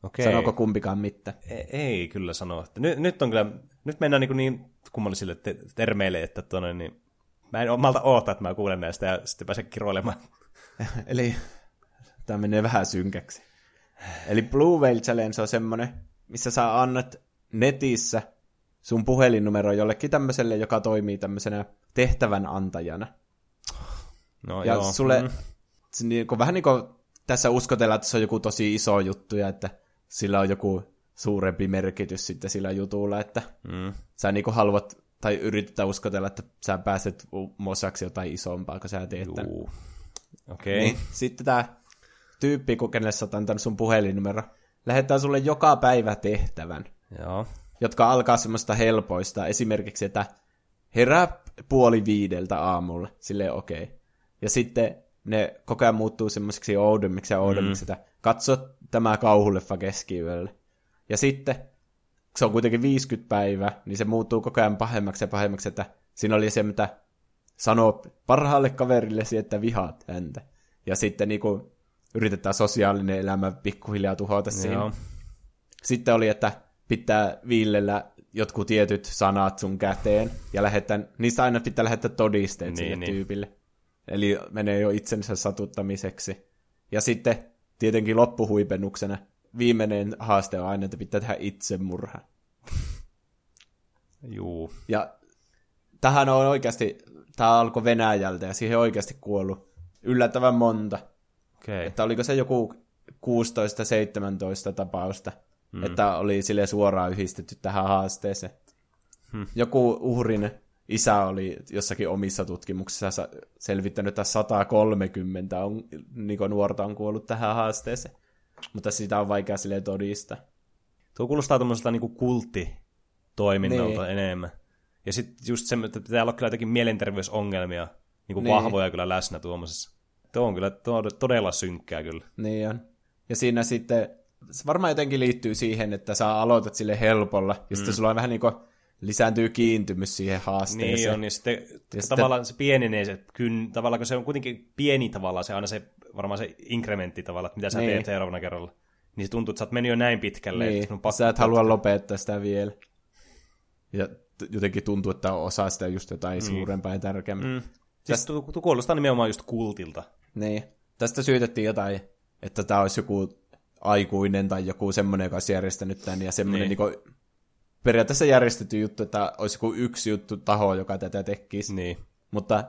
Okei. Sanooko kumpikaan mitään? Ei, ei kyllä sano. Nyt, nyt on kyllä, nyt mennään niin, niin kummallisille te- termeille, että tuonne, niin mä en malta oottaa, että mä kuulen näistä ja sitten pääsen kiroilemaan. Eli tämä menee vähän synkäksi. Eli Blue Whale Challenge on semmonen, missä sä annat netissä sun puhelinnumero jollekin tämmöiselle, joka toimii tämmöisenä tehtävän antajana. No Ja joo. sulle, Mm. niin kuin, vähän niin kuin tässä uskotellaan, että se on joku tosi iso juttu ja että sillä on joku suurempi merkitys sitten sillä jutulla, että Mm. sä niin kuin haluat tai yritetään uskotella, että sä pääset osaksi jotain isompaa, kun sä teet. Okei. Niin. Sitten tämä tyyppi, kun kenelle sä antanut sun puhelinnumero, lähettää sulle joka päivä tehtävän, Joo. jotka alkaa semmoista helpoista. Esimerkiksi, että herää puoli viideltä aamulla, silleen okei. Okay. Ja sitten ne koko ajan muuttuu semmoisiksi oudommiksi ja oudommiksi, mm. että katso tämä kauhuleffa keskiyöllä. Ja sitten, kun se on kuitenkin 50 päivää, niin se muuttuu koko ajan pahemmaksi ja pahemmaksi, että siinä oli se, mitä sanoo parhaalle kaverillesi, että vihaat häntä. Ja sitten niinku yritetään sosiaalinen elämä pikkuhiljaa tuhota siihen. Joo. Sitten oli, että pitää viillellä jotkut tietyt sanat sun käteen, ja lähettää, niistä aina pitää lähettää todisteet Niin, niin, sille niin. niin. tyypille. Eli menee jo itsensä satuttamiseksi. Ja sitten tietenkin loppuhuipennuksena viimeinen haaste on aina, että pitää tehdä itsemurha. Juu. Ja tähän on oikeasti, tämä alkoi Venäjältä ja siihen oikeasti kuollut yllättävän monta. Okei. Että oliko se joku 16-17 tapausta, hmm. että oli sille suoraan yhdistetty tähän haasteeseen. Hmm. Joku uhrin isä oli jossakin omissa tutkimuksissa sa- selvittänyt, että 130 on, niin nuorta on kuollut tähän haasteeseen. Mutta sitä on vaikea sille todistaa. Tuo kuulostaa tämmöiseltä niinku kulttitoiminnalta Niin. enemmän. Ja sitten just se, että pitää olla kyllä jotenkin mielenterveysongelmia niinku Niin. vahvoja kyllä läsnä tuommoisessa. Tuo on kyllä to- todella synkkää kyllä. Niin on. Ja siinä sitten, se varmaan jotenkin liittyy siihen, että sä aloitat sille helpolla, ja sitten sulla on vähän niin kuin lisääntyy kiintymys siihen haasteeseen. Niin on, ja sitten, ja sitten- tavallaan se pienenee se kyn, tavallaan kun se on kuitenkin pieni tavallaan, se aina se, varmaan se inkrementti tavallaan, että mitä sä Niin. teet seuraavana kerralla. Niin se tuntuu, että sä oot mennyt jo näin pitkälle, Niin, että pakko sä et halua lopettaa sitä vielä. Ja jotenkin tuntuu, että on osa sitä just jotain mm. suurempaa ja tärkeämpää. Mm. Siis tu, tu, kuulostaa nimenomaan just kultilta. Niin. Tästä syytettiin jotain, että tämä olisi joku aikuinen tai joku semmoinen, joka olisi järjestänyt tämän, ja semmoinen Niin. niin. Periaatteessa järjestetty juttu, että olisi joku yksi juttu taho, joka tätä tekisi. Niin. Mutta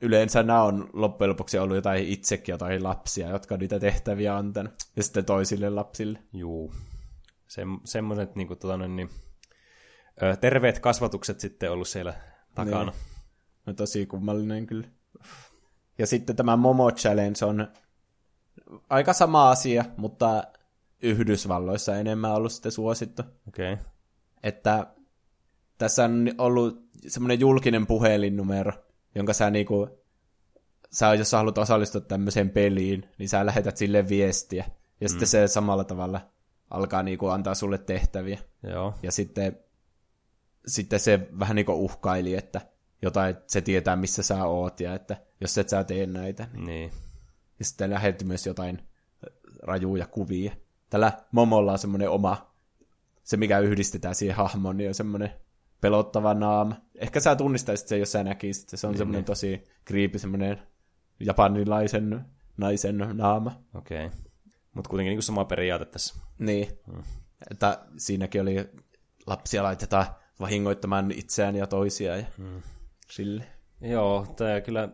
yleensä nämä on loppujen lopuksi ollut jotain itsekin jotain lapsia, jotka on niitä tehtäviä antanut. Ja sitten toisille lapsille. Juu. Se, semmoiset niin kuin, tota, niin, ö, terveet kasvatukset sitten ollut siellä takana. Niin. No tosi kummallinen kyllä. Ja sitten tämä Momo Challenge on aika sama asia, mutta Yhdysvalloissa enemmän ollut sitten suosittu. Okei. Okay. Että tässä on ollut semmoinen julkinen puhelinnumero, jonka sä niinku, sä jos sä haluat osallistua tämmöiseen peliin, niin sä lähetät sille viestiä. Ja mm. sitten se samalla tavalla alkaa niinku antaa sulle tehtäviä. Joo. Ja sitten, sitten se vähän niinku uhkaili, että jotain, se tietää missä sä oot ja että jos et sä tee näitä. Niin. Niin. Ja sitten lähetti myös jotain rajuja kuvia. Tällä Momolla on semmoinen oma, se mikä yhdistetään siihen hahmoon, niin on semmoinen pelottava naama. Ehkä sä tunnistaisit sen, jos sä näkisit. Se on niin, semmoinen niin. tosi creepy, semmoinen japanilaisen naisen naama. Okei. Okay. Mutta kuitenkin niin sama periaate tässä. Niin. Hmm. Että siinäkin oli lapsia laitetaan vahingoittamaan itseään ja toisia ja hmm. sille. Joo, tämä kyllä,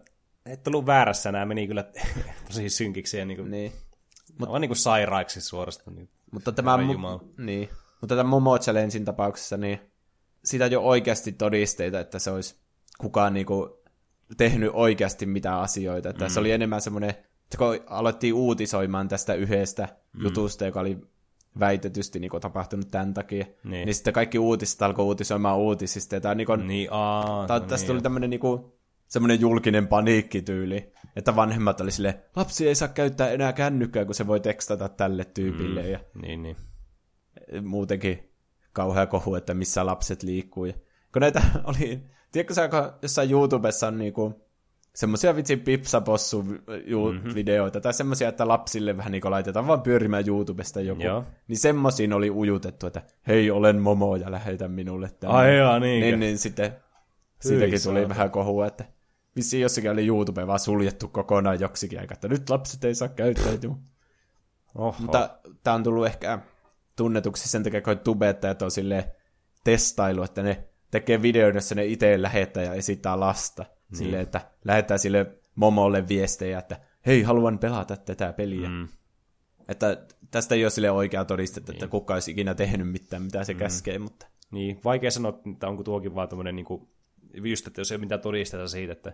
et ollut väärässä, nämä meni kyllä tosi synkiksi ja niin kuin, Niin. Mut, on niin kuin sairaaksi suorastaan. Niin. Mutta tämä, mu- niin. Mutta tämä Momo Challengein tapauksessa, niin siitä jo oikeasti todisteita, että se olisi kukaan niinku tehnyt oikeasti mitään asioita. Että mm. Se oli enemmän semmoinen, että kun aloittiin uutisoimaan tästä yhdestä mm. jutusta, joka oli väitetysti niin kuin, tapahtunut tämän takia, niin. niin sitten kaikki uutiset alkoi uutisoimaan uutisista. Ja tämä, niin kuin, niin, aa, ta- no tästä niin, tuli tämmöinen niin kuin, semmoinen julkinen paniikkityyli, että vanhemmat oli sille lapsi ei saa käyttää enää kännykkää, kun se voi tekstata tälle tyypille. Mm. Ja niin, niin. Muutenkin kauhea kohu, että missä lapset liikkuu. Ja kun näitä oli, tiedätkö sä, jossain YouTubessa on niinku semmoisia vitsin pipsapossu mm-hmm. videoita, tai semmoisia, että lapsille vähän niinku laitetaan vaan pyörimään YouTubesta joku. Joo. Niin semmoisiin oli ujutettu, että hei, olen Momo ja lähetä minulle tämän. Ai jaa, niin. Niin, niin sitten siitäkin tuli vähän kohua, että vissiin jossakin oli YouTube vaan suljettu kokonaan joksikin aika, että nyt lapset ei saa käyttää. Oho. Mutta tämä on tullut ehkä tunnetuksi sen takia, kun tubettajat on sille testailu, että ne tekee videoita, jossa ne itse lähettää ja esittää lasta. Niin. Silleen, että lähettää sille momolle viestejä, että hei, haluan pelata tätä peliä. Mm. Että tästä ei ole sille oikeaa todistetta, niin. että kuka olisi ikinä tehnyt mitään, mitä se mm. käskee, mutta... Niin, vaikea sanoa, että onko tuokin vaan tämmöinen, niin kuin, just, että jos ei ole mitään todisteta siitä, että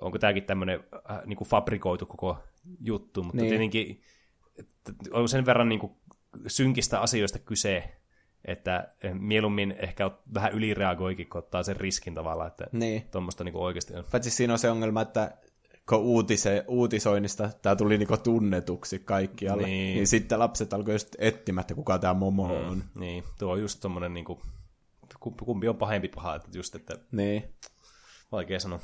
onko tämäkin tämmöinen äh, niin kuin fabrikoitu koko juttu, mutta niin. tietenkin on sen verran niin kuin synkistä asioista kyse, että mieluummin ehkä vähän ylireagoikin, kun ottaa sen riskin tavalla, että niin. tuommoista niin oikeasti on. Paitsi siinä on se ongelma, että kun uutise, uutisoinnista tämä tuli niinku tunnetuksi kaikkialle, niin. niin sitten lapset alkoi just etsimään, että kuka tämä Momo mm, on. Niin, tuo on just tommonen niinku, kumpi on pahempi paha, että just, että niin. vaikea sanoa.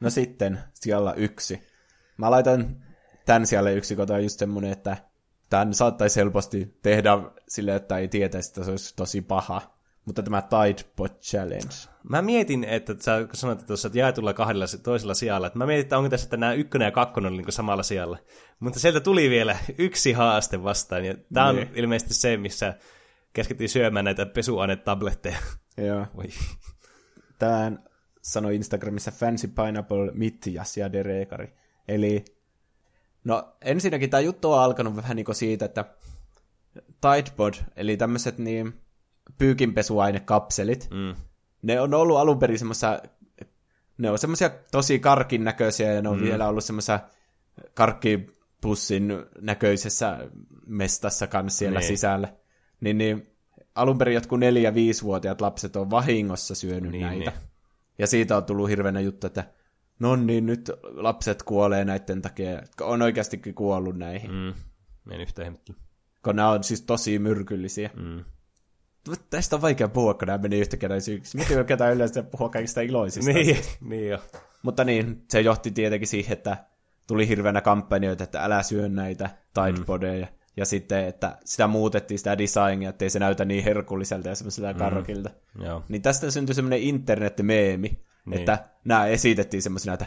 No sitten siellä yksi. Mä laitan tämän siellä yksi, kun on just semmoinen, että tämän saattaisi helposti tehdä sille, että ei tietäisi, että se olisi tosi paha. Mutta tämä Tide Pod Challenge. Mä mietin, että sä sanoit tuossa, että jaetulla kahdella toisella sijalla, että mä mietin, että onko tässä, että nämä ykkönen ja kakkonen on niin samalla sijalla. Mutta sieltä tuli vielä yksi haaste vastaan, ja tämä on niin. ilmeisesti se, missä keskittiin syömään näitä pesuainetabletteja. Joo. Voi. Tämän sanoi Instagramissa Fancy Pineapple Mitjas ja Derekari. Eli No ensinnäkin tämä juttu on alkanut vähän niin siitä, että Tidepod, eli tämmöiset niin pyykinpesuainekapselit, mm. ne on ollut alun perin semmoisia, ne on semmoisia tosi karkin näköisiä ja ne on mm. vielä ollut semmoisia karkkipussin näköisessä mestassa kanssa siellä niin. sisällä. Niin, niin alun perin jotkut neljä 5 vuotiaat lapset on vahingossa syönyt niin, näitä. Niin. Ja siitä on tullut hirveänä juttu, että no niin, nyt lapset kuolee näiden takia, on oikeastikin kuollut näihin. Mm. En yhtä ihmettä. Kun nämä on siis tosi myrkyllisiä. Mm. Tästä on vaikea puhua, kun nämä meni yhtäkäräisyyksiksi. Miten ketään yleensä puhua kaikista iloisista niin, niin jo. Mutta niin, se johti tietenkin siihen, että tuli hirveänä kampanjoita, että älä syö näitä Tidepodeja. Mm. Ja sitten, että sitä muutettiin sitä designia, ettei se näytä niin herkulliselta ja semmoiselta mm. karrokilta. Joo. Niin tästä syntyi semmoinen internet-meemi, niin. Että nämä esitettiin semmoisina, että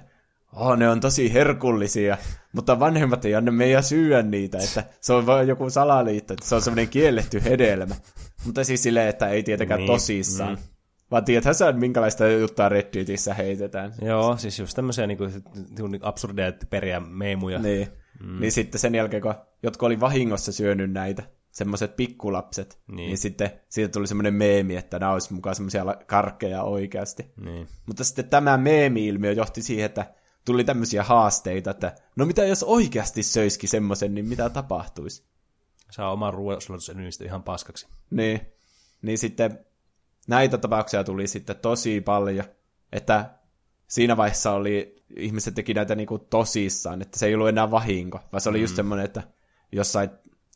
oh, ne on tosi herkullisia, mutta vanhemmat ei anna meidän syödä niitä, että se on vain joku salaliitto, että se on semmoinen kielletty hedelmä. Mutta siis silleen, että ei tietenkään niin. tosissaan. Mm. Vaan tiedäthän sä, minkälaista juttua Redditissä heitetään. Joo, siis just tämmöisiä niinku, niinku absurdeja periä meemuja. Niin. Mm. niin sitten sen jälkeen, kun jotkut oli vahingossa syönyt näitä, semmoiset pikkulapset, niin. Niin. sitten siitä tuli semmoinen meemi, että nämä olisi mukaan semmoisia karkkeja oikeasti. Niin. Mutta sitten tämä meemi-ilmiö johti siihen, että tuli tämmöisiä haasteita, että no mitä jos oikeasti söiski semmoisen, niin mitä tapahtuisi? Saa oman ruoansulatuselimistö ihan paskaksi. Niin, niin sitten näitä tapauksia tuli sitten tosi paljon, että siinä vaiheessa oli, ihmiset teki näitä niinku tosissaan, että se ei ollut enää vahinko, vaan se oli just semmoinen, että jos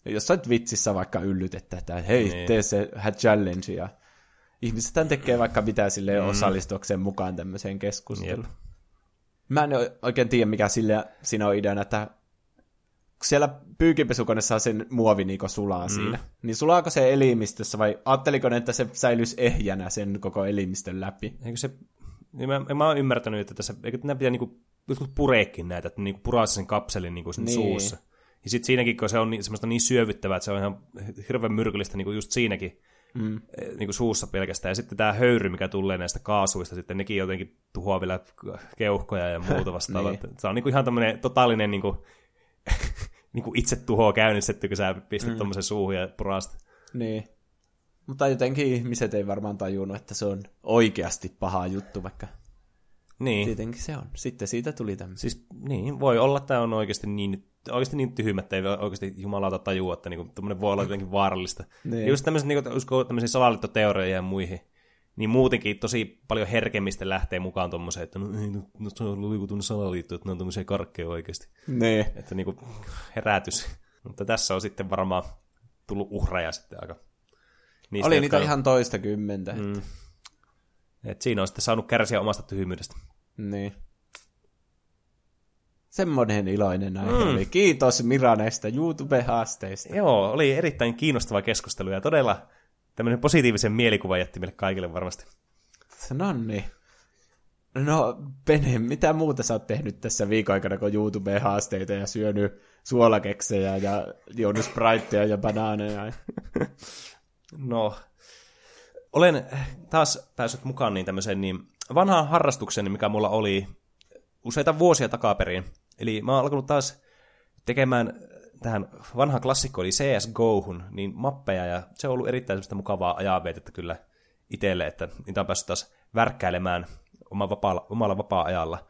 sait, jos sait vitsissä vaikka yllytettä, että hei, Niin. tee se hat challenge, ja ihmiset tekee vaikka mitä sille osallistuakseen mukaan tämmöiseen keskusteluun. Jep. Mä en oikein tiedä, mikä sille, siinä on ideana, että siellä pyykinpesukoneessa on sen muovi niin sulaa mm. siinä, niin sulaako se elimistössä vai ajatteliko ne, että se säilyisi ehjänä sen koko elimistön läpi? Eikö se, niin mä, mä oon ymmärtänyt, että tässä, eikö nämä pitää niinku, jotkut pureekin näitä, että niinku puraa sen kapselin niinku sen niin. suussa. Ja sitten siinäkin, kun se on niin, semmoista niin syövyttävää, että se on ihan hirveän myrkyllistä niinku just siinäkin mm. niinku suussa pelkästään. Ja sitten tämä höyry, mikä tulee näistä kaasuista, sitten nekin jotenkin tuhoaa vielä keuhkoja ja muuta vastaavaa. Niin. niin. Se on niinku ihan tämmöinen totaalinen niinku, niinku itse tuhoa käynnistetty, kun sä pistät mm. tuommoisen suuhun ja puraa sitä. Niin. Mutta jotenkin ihmiset ei varmaan tajunnut, että se on oikeasti paha juttu, vaikka Niin. tietenkin se on. Sitten siitä tuli tämmöisiä. Siis niin, voi olla, että tämä on oikeasti niin, oikeasti niin tyhmä, että ei oikeasti jumalauta tajua, että niinku, tämmöinen voi olla jotenkin vaarallista. Niin. niin. Just tämmöiset, niinku, että uskoo tämmöisiin salaliittoteorioihin ja muihin, niin muutenkin tosi paljon herkemmistä lähtee mukaan tuommoiseen, että no, ei, no, no se on liikutunut salaliitto, että ne on tämmöisiä karkkeja oikeasti. Niin. Että niinku herätys. Mutta tässä on sitten varmaan tullut uhreja sitten aika. Niistä, Oli niitä on- ihan toista kymmentä. Mm. Et siinä on sitten saanut kärsiä omasta tyhmyydestä. Niin. Semmoinen iloinen aihe mm. oli. Kiitos Mira näistä YouTube-haasteista. Joo, oli erittäin kiinnostava keskustelu ja todella tämmöinen positiivisen mielikuva jätti meille kaikille varmasti. No niin. No, Pene, mitä muuta sä oot tehnyt tässä viikon aikana, kun YouTube-haasteita ja syönyt suolakeksejä ja juonut spriteja ja banaaneja? No, olen taas päässyt mukaan niin tämmöiseen niin vanhaan harrastukseen, mikä mulla oli useita vuosia takaperin. Eli mä oon alkanut taas tekemään tähän vanhaan klassikkoon, eli CSGOhun, niin mappeja, ja se on ollut erittäin semmoista mukavaa ajanvietettä kyllä itselle, että niitä on päässyt taas värkkäilemään oma vapaalla, omalla vapaa-ajalla.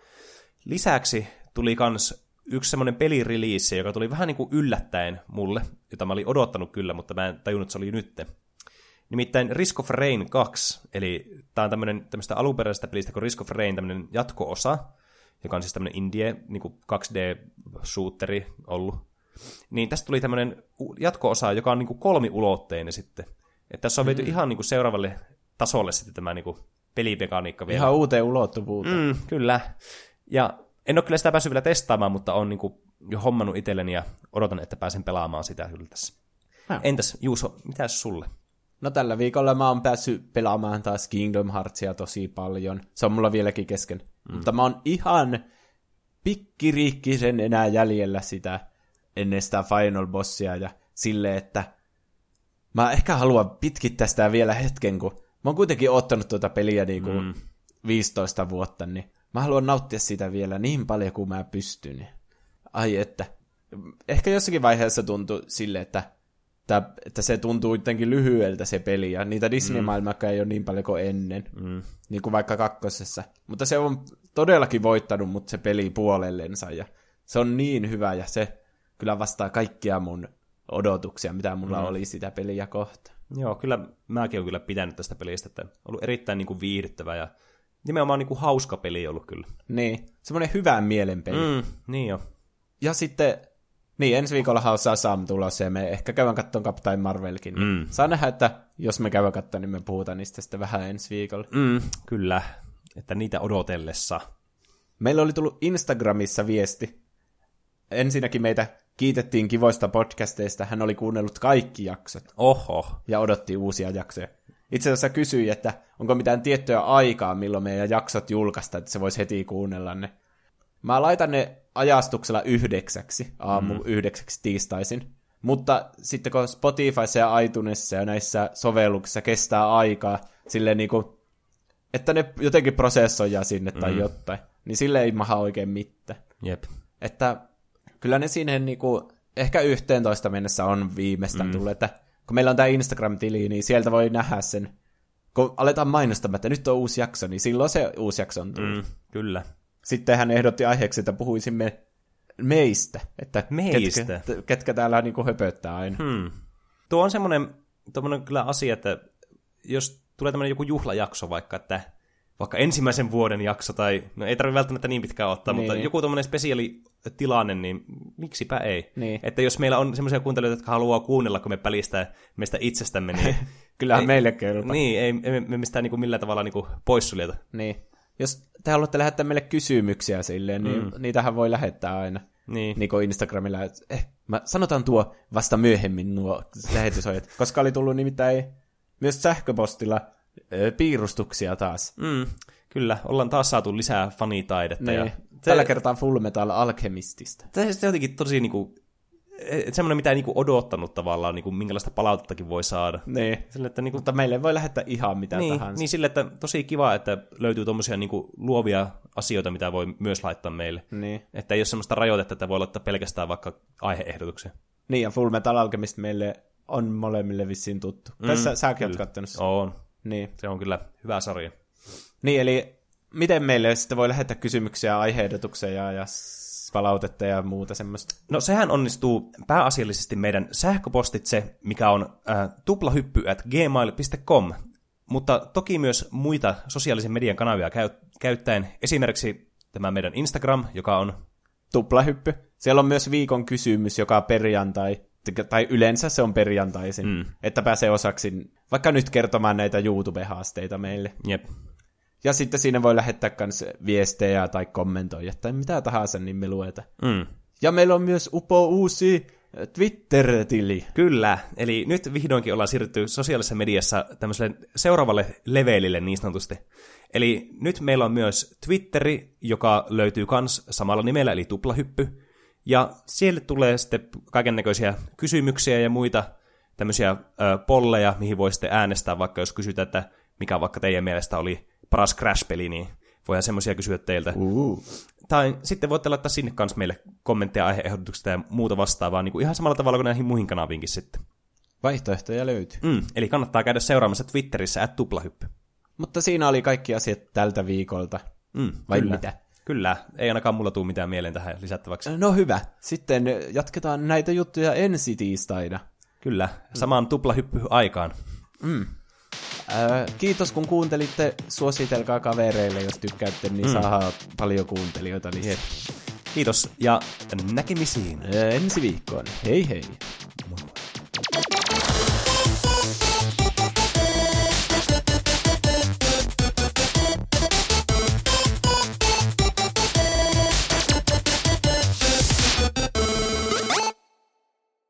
Lisäksi tuli kans yksi semmoinen pelirelease, joka tuli vähän niin kuin yllättäen mulle, jota mä olin odottanut kyllä, mutta mä en tajunnut, että se oli nytte. Nimittäin Risk of Rain 2, eli tämä on tämmöinen, tämmöistä alunperäisestä pelistä kuin Risk of Rain, tämmöinen jatko-osa, joka on siis tämmöinen indie niin kuin 2D-shooteri ollut. Niin tästä tuli tämmöinen jatko-osa, joka on niin kuin kolmiulotteinen sitten. Että tässä on viety ihan niin kuin seuraavalle tasolle sitten tämä niin kuin pelimekaniikka vielä. Ihan uuteen ulottuvuuteen. Mm. Mm, kyllä. Ja en ole kyllä sitä päässyt vielä testaamaan, mutta on niin kuin jo hommannut itselleni ja odotan, että pääsen pelaamaan sitä kyllä tässä. Ah. Entäs Juuso, mitäs sulle? No tällä viikolla mä oon päässyt pelaamaan taas Kingdom Heartsia tosi paljon. Se on mulla vieläkin kesken. Mm. Mutta mä oon ihan pikkiriikkisen enää jäljellä sitä ennen sitä Final Bossia ja sille, että mä ehkä haluan pitkittää sitä vielä hetken, kun mä oon kuitenkin ottanut tuota peliä niin kuin mm. 15 vuotta, niin mä haluan nauttia sitä vielä niin paljon kuin mä pystyn. Ai että. Ehkä jossakin vaiheessa tuntui sille, että että, että se tuntuu jotenkin lyhyeltä se peli, ja niitä Disney-maailmakka ei ole niin paljon kuin ennen, mm. niin kuin vaikka kakkosessa. Mutta se on todellakin voittanut mut se peli puolellensa, ja se on niin hyvä, ja se kyllä vastaa kaikkia mun odotuksia, mitä mulla mm. oli sitä peliä kohta. Joo, kyllä mäkin olen kyllä pitänyt tästä pelistä, että on ollut erittäin niin kuin viihdyttävä ja nimenomaan niin kuin hauska peli ollut kyllä. Niin, semmoinen hyvän mielen peli. Mm. Mm, niin jo. Ja sitten, niin ensi viikolla on Sam tulossa, ja me ehkä käydään katsomaan Captain Marvelkin. Niin Mm. Saa nähdä, että jos me käydään katsomaan, niin me puhutaan niistä sitten vähän ensi viikolla. Mm, kyllä, että niitä odotellessa. Meillä oli tullut Instagramissa viesti. Ensinnäkin meitä kiitettiin kivoista podcasteista. Hän oli kuunnellut kaikki jaksot Oho. ja odotti uusia jaksoja. Itse asiassa kysyi, että onko mitään tiettyä aikaa, milloin meidän jaksot julkaista, että se voisi heti kuunnella ne. Mä laitan ne ajastuksella yhdeksäksi, aamu mm. yhdeksäksi tiistaisin. Mutta sitten kun Spotifyssa ja iTunesissa ja näissä sovelluksissa kestää aikaa, silleen niinku, että ne jotenkin prosessoidaan sinne tai jotain, niin sille ei maha oikein mitään. Jep. Että kyllä ne siihen niinku ehkä 11 mennessä on viimeistään mm. tullut, että kun meillä on tämä Instagram-tili, niin sieltä voi nähdä sen, kun aletaan mainostamaan, että nyt on uusi jakso, niin silloin se uusi jakso on tullut. Mm, kyllä. Sitten hän ehdotti aiheeksi, että puhuisimme meistä, että meistä. Ketkä, ketkä täällä niin kuin höpöttää aina. Hmm. Tuo on semmoinen, kyllä asia, että jos tulee tämmöinen joku juhlajakso vaikka, että vaikka ensimmäisen vuoden jakso, tai no ei tarvitse välttämättä niin pitkään ottaa, niin. mutta joku tämmöinen spesiaali tilanne, niin miksipä ei. Niin. Että jos meillä on semmoisia kuuntelijoita, jotka haluaa kuunnella, kun me pälistää meistä itsestämme, niin... Kyllähän ei, meille kelpaa. Niin, ei, ei me mistään niin kuin millään tavalla niin kuin poissuljeta. Niin. Jos te haluatte lähettää meille kysymyksiä silleen, niin mm. niitähän voi lähettää aina. Niin. Niin kuin Instagramilla, että eh, mä sanotaan tuo vasta myöhemmin nuo lähetysojat, koska oli tullut nimittäin myös sähköpostilla piirustuksia taas. Mm, kyllä, ollaan taas saatu lisää fanitaidetta. Niin. Ja Tällä kertaa Full Metal Alchemistista. Se on jotenkin tosi niinku, et semmoinen, mitä ei niinku odottanut tavallaan, niinku, minkälaista palautettakin voi saada. Niin, sille, että, niinku, mutta meille voi lähettää ihan mitä niin, tahansa. Niin, sille, että tosi kiva, että löytyy tuommoisia niinku, luovia asioita, mitä voi myös laittaa meille. Niin. Että ei ole semmoista rajoitetta, että voi laittaa pelkästään vaikka aiheehdotuksia. Niin, ja Full Metal Alchemist meille on molemmille vissiin tuttu. Mm, Tässä säkin olet katsonut On. Niin. Se on kyllä hyvä sarja. Niin, eli miten meille sitten voi lähettää kysymyksiä, aiheehdotuksia ja palautetta ja muuta semmoista? No sehän onnistuu pääasiallisesti meidän sähköpostitse, mikä on äh, tuplahyppy at gmail.com, mutta toki myös muita sosiaalisen median kanavia käy, käyttäen, esimerkiksi tämä meidän Instagram, joka on tuplahyppy. Siellä on myös viikon kysymys joka perjantai, tai yleensä se on perjantaisin, mm. että pääsee osaksi vaikka nyt kertomaan näitä YouTube-haasteita meille. Jep. Ja sitten siinä voi lähettää myös viestejä tai kommentoida tai mitä tahansa, niin me lueta. Mm. Ja meillä on myös upo uusi Twitter-tili. Kyllä, eli nyt vihdoinkin ollaan siirrytty sosiaalisessa mediassa tämmöiselle seuraavalle levelille niin sanotusti. Eli nyt meillä on myös Twitteri, joka löytyy kans samalla nimellä, eli tuplahyppy. Ja siellä tulee sitten kaiken näköisiä kysymyksiä ja muita tämmöisiä ö, polleja, mihin voi sitten äänestää, vaikka jos kysytään, että mikä vaikka teidän mielestä oli paras Crash-peli, niin voidaan semmoisia kysyä teiltä. Uh. Tai sitten voitte laittaa sinne kanssa meille kommentteja, aiheehdotuksia ja muuta vastaavaa, niin kuin ihan samalla tavalla kuin näihin muihin kanaviinkin sitten. Vaihtoehtoja löytyy. Mm, eli kannattaa käydä seuraamassa Twitterissä, at tuplahyppy. Mutta siinä oli kaikki asiat tältä viikolta. Mm, Vai kyllä. mitä? Kyllä, ei ainakaan mulla tule mitään mieleen tähän lisättäväksi. No hyvä. Sitten jatketaan näitä juttuja ensi tiistaina. Kyllä, samaan tuplahyppy aikaan. Mm. Kiitos kun kuuntelitte. Suositelkaa kavereille, jos tykkäätte, niin mm. saa paljon kuuntelijoita lisää. Kiitos ja näkemisiin. Ensi viikkoon. Hei hei.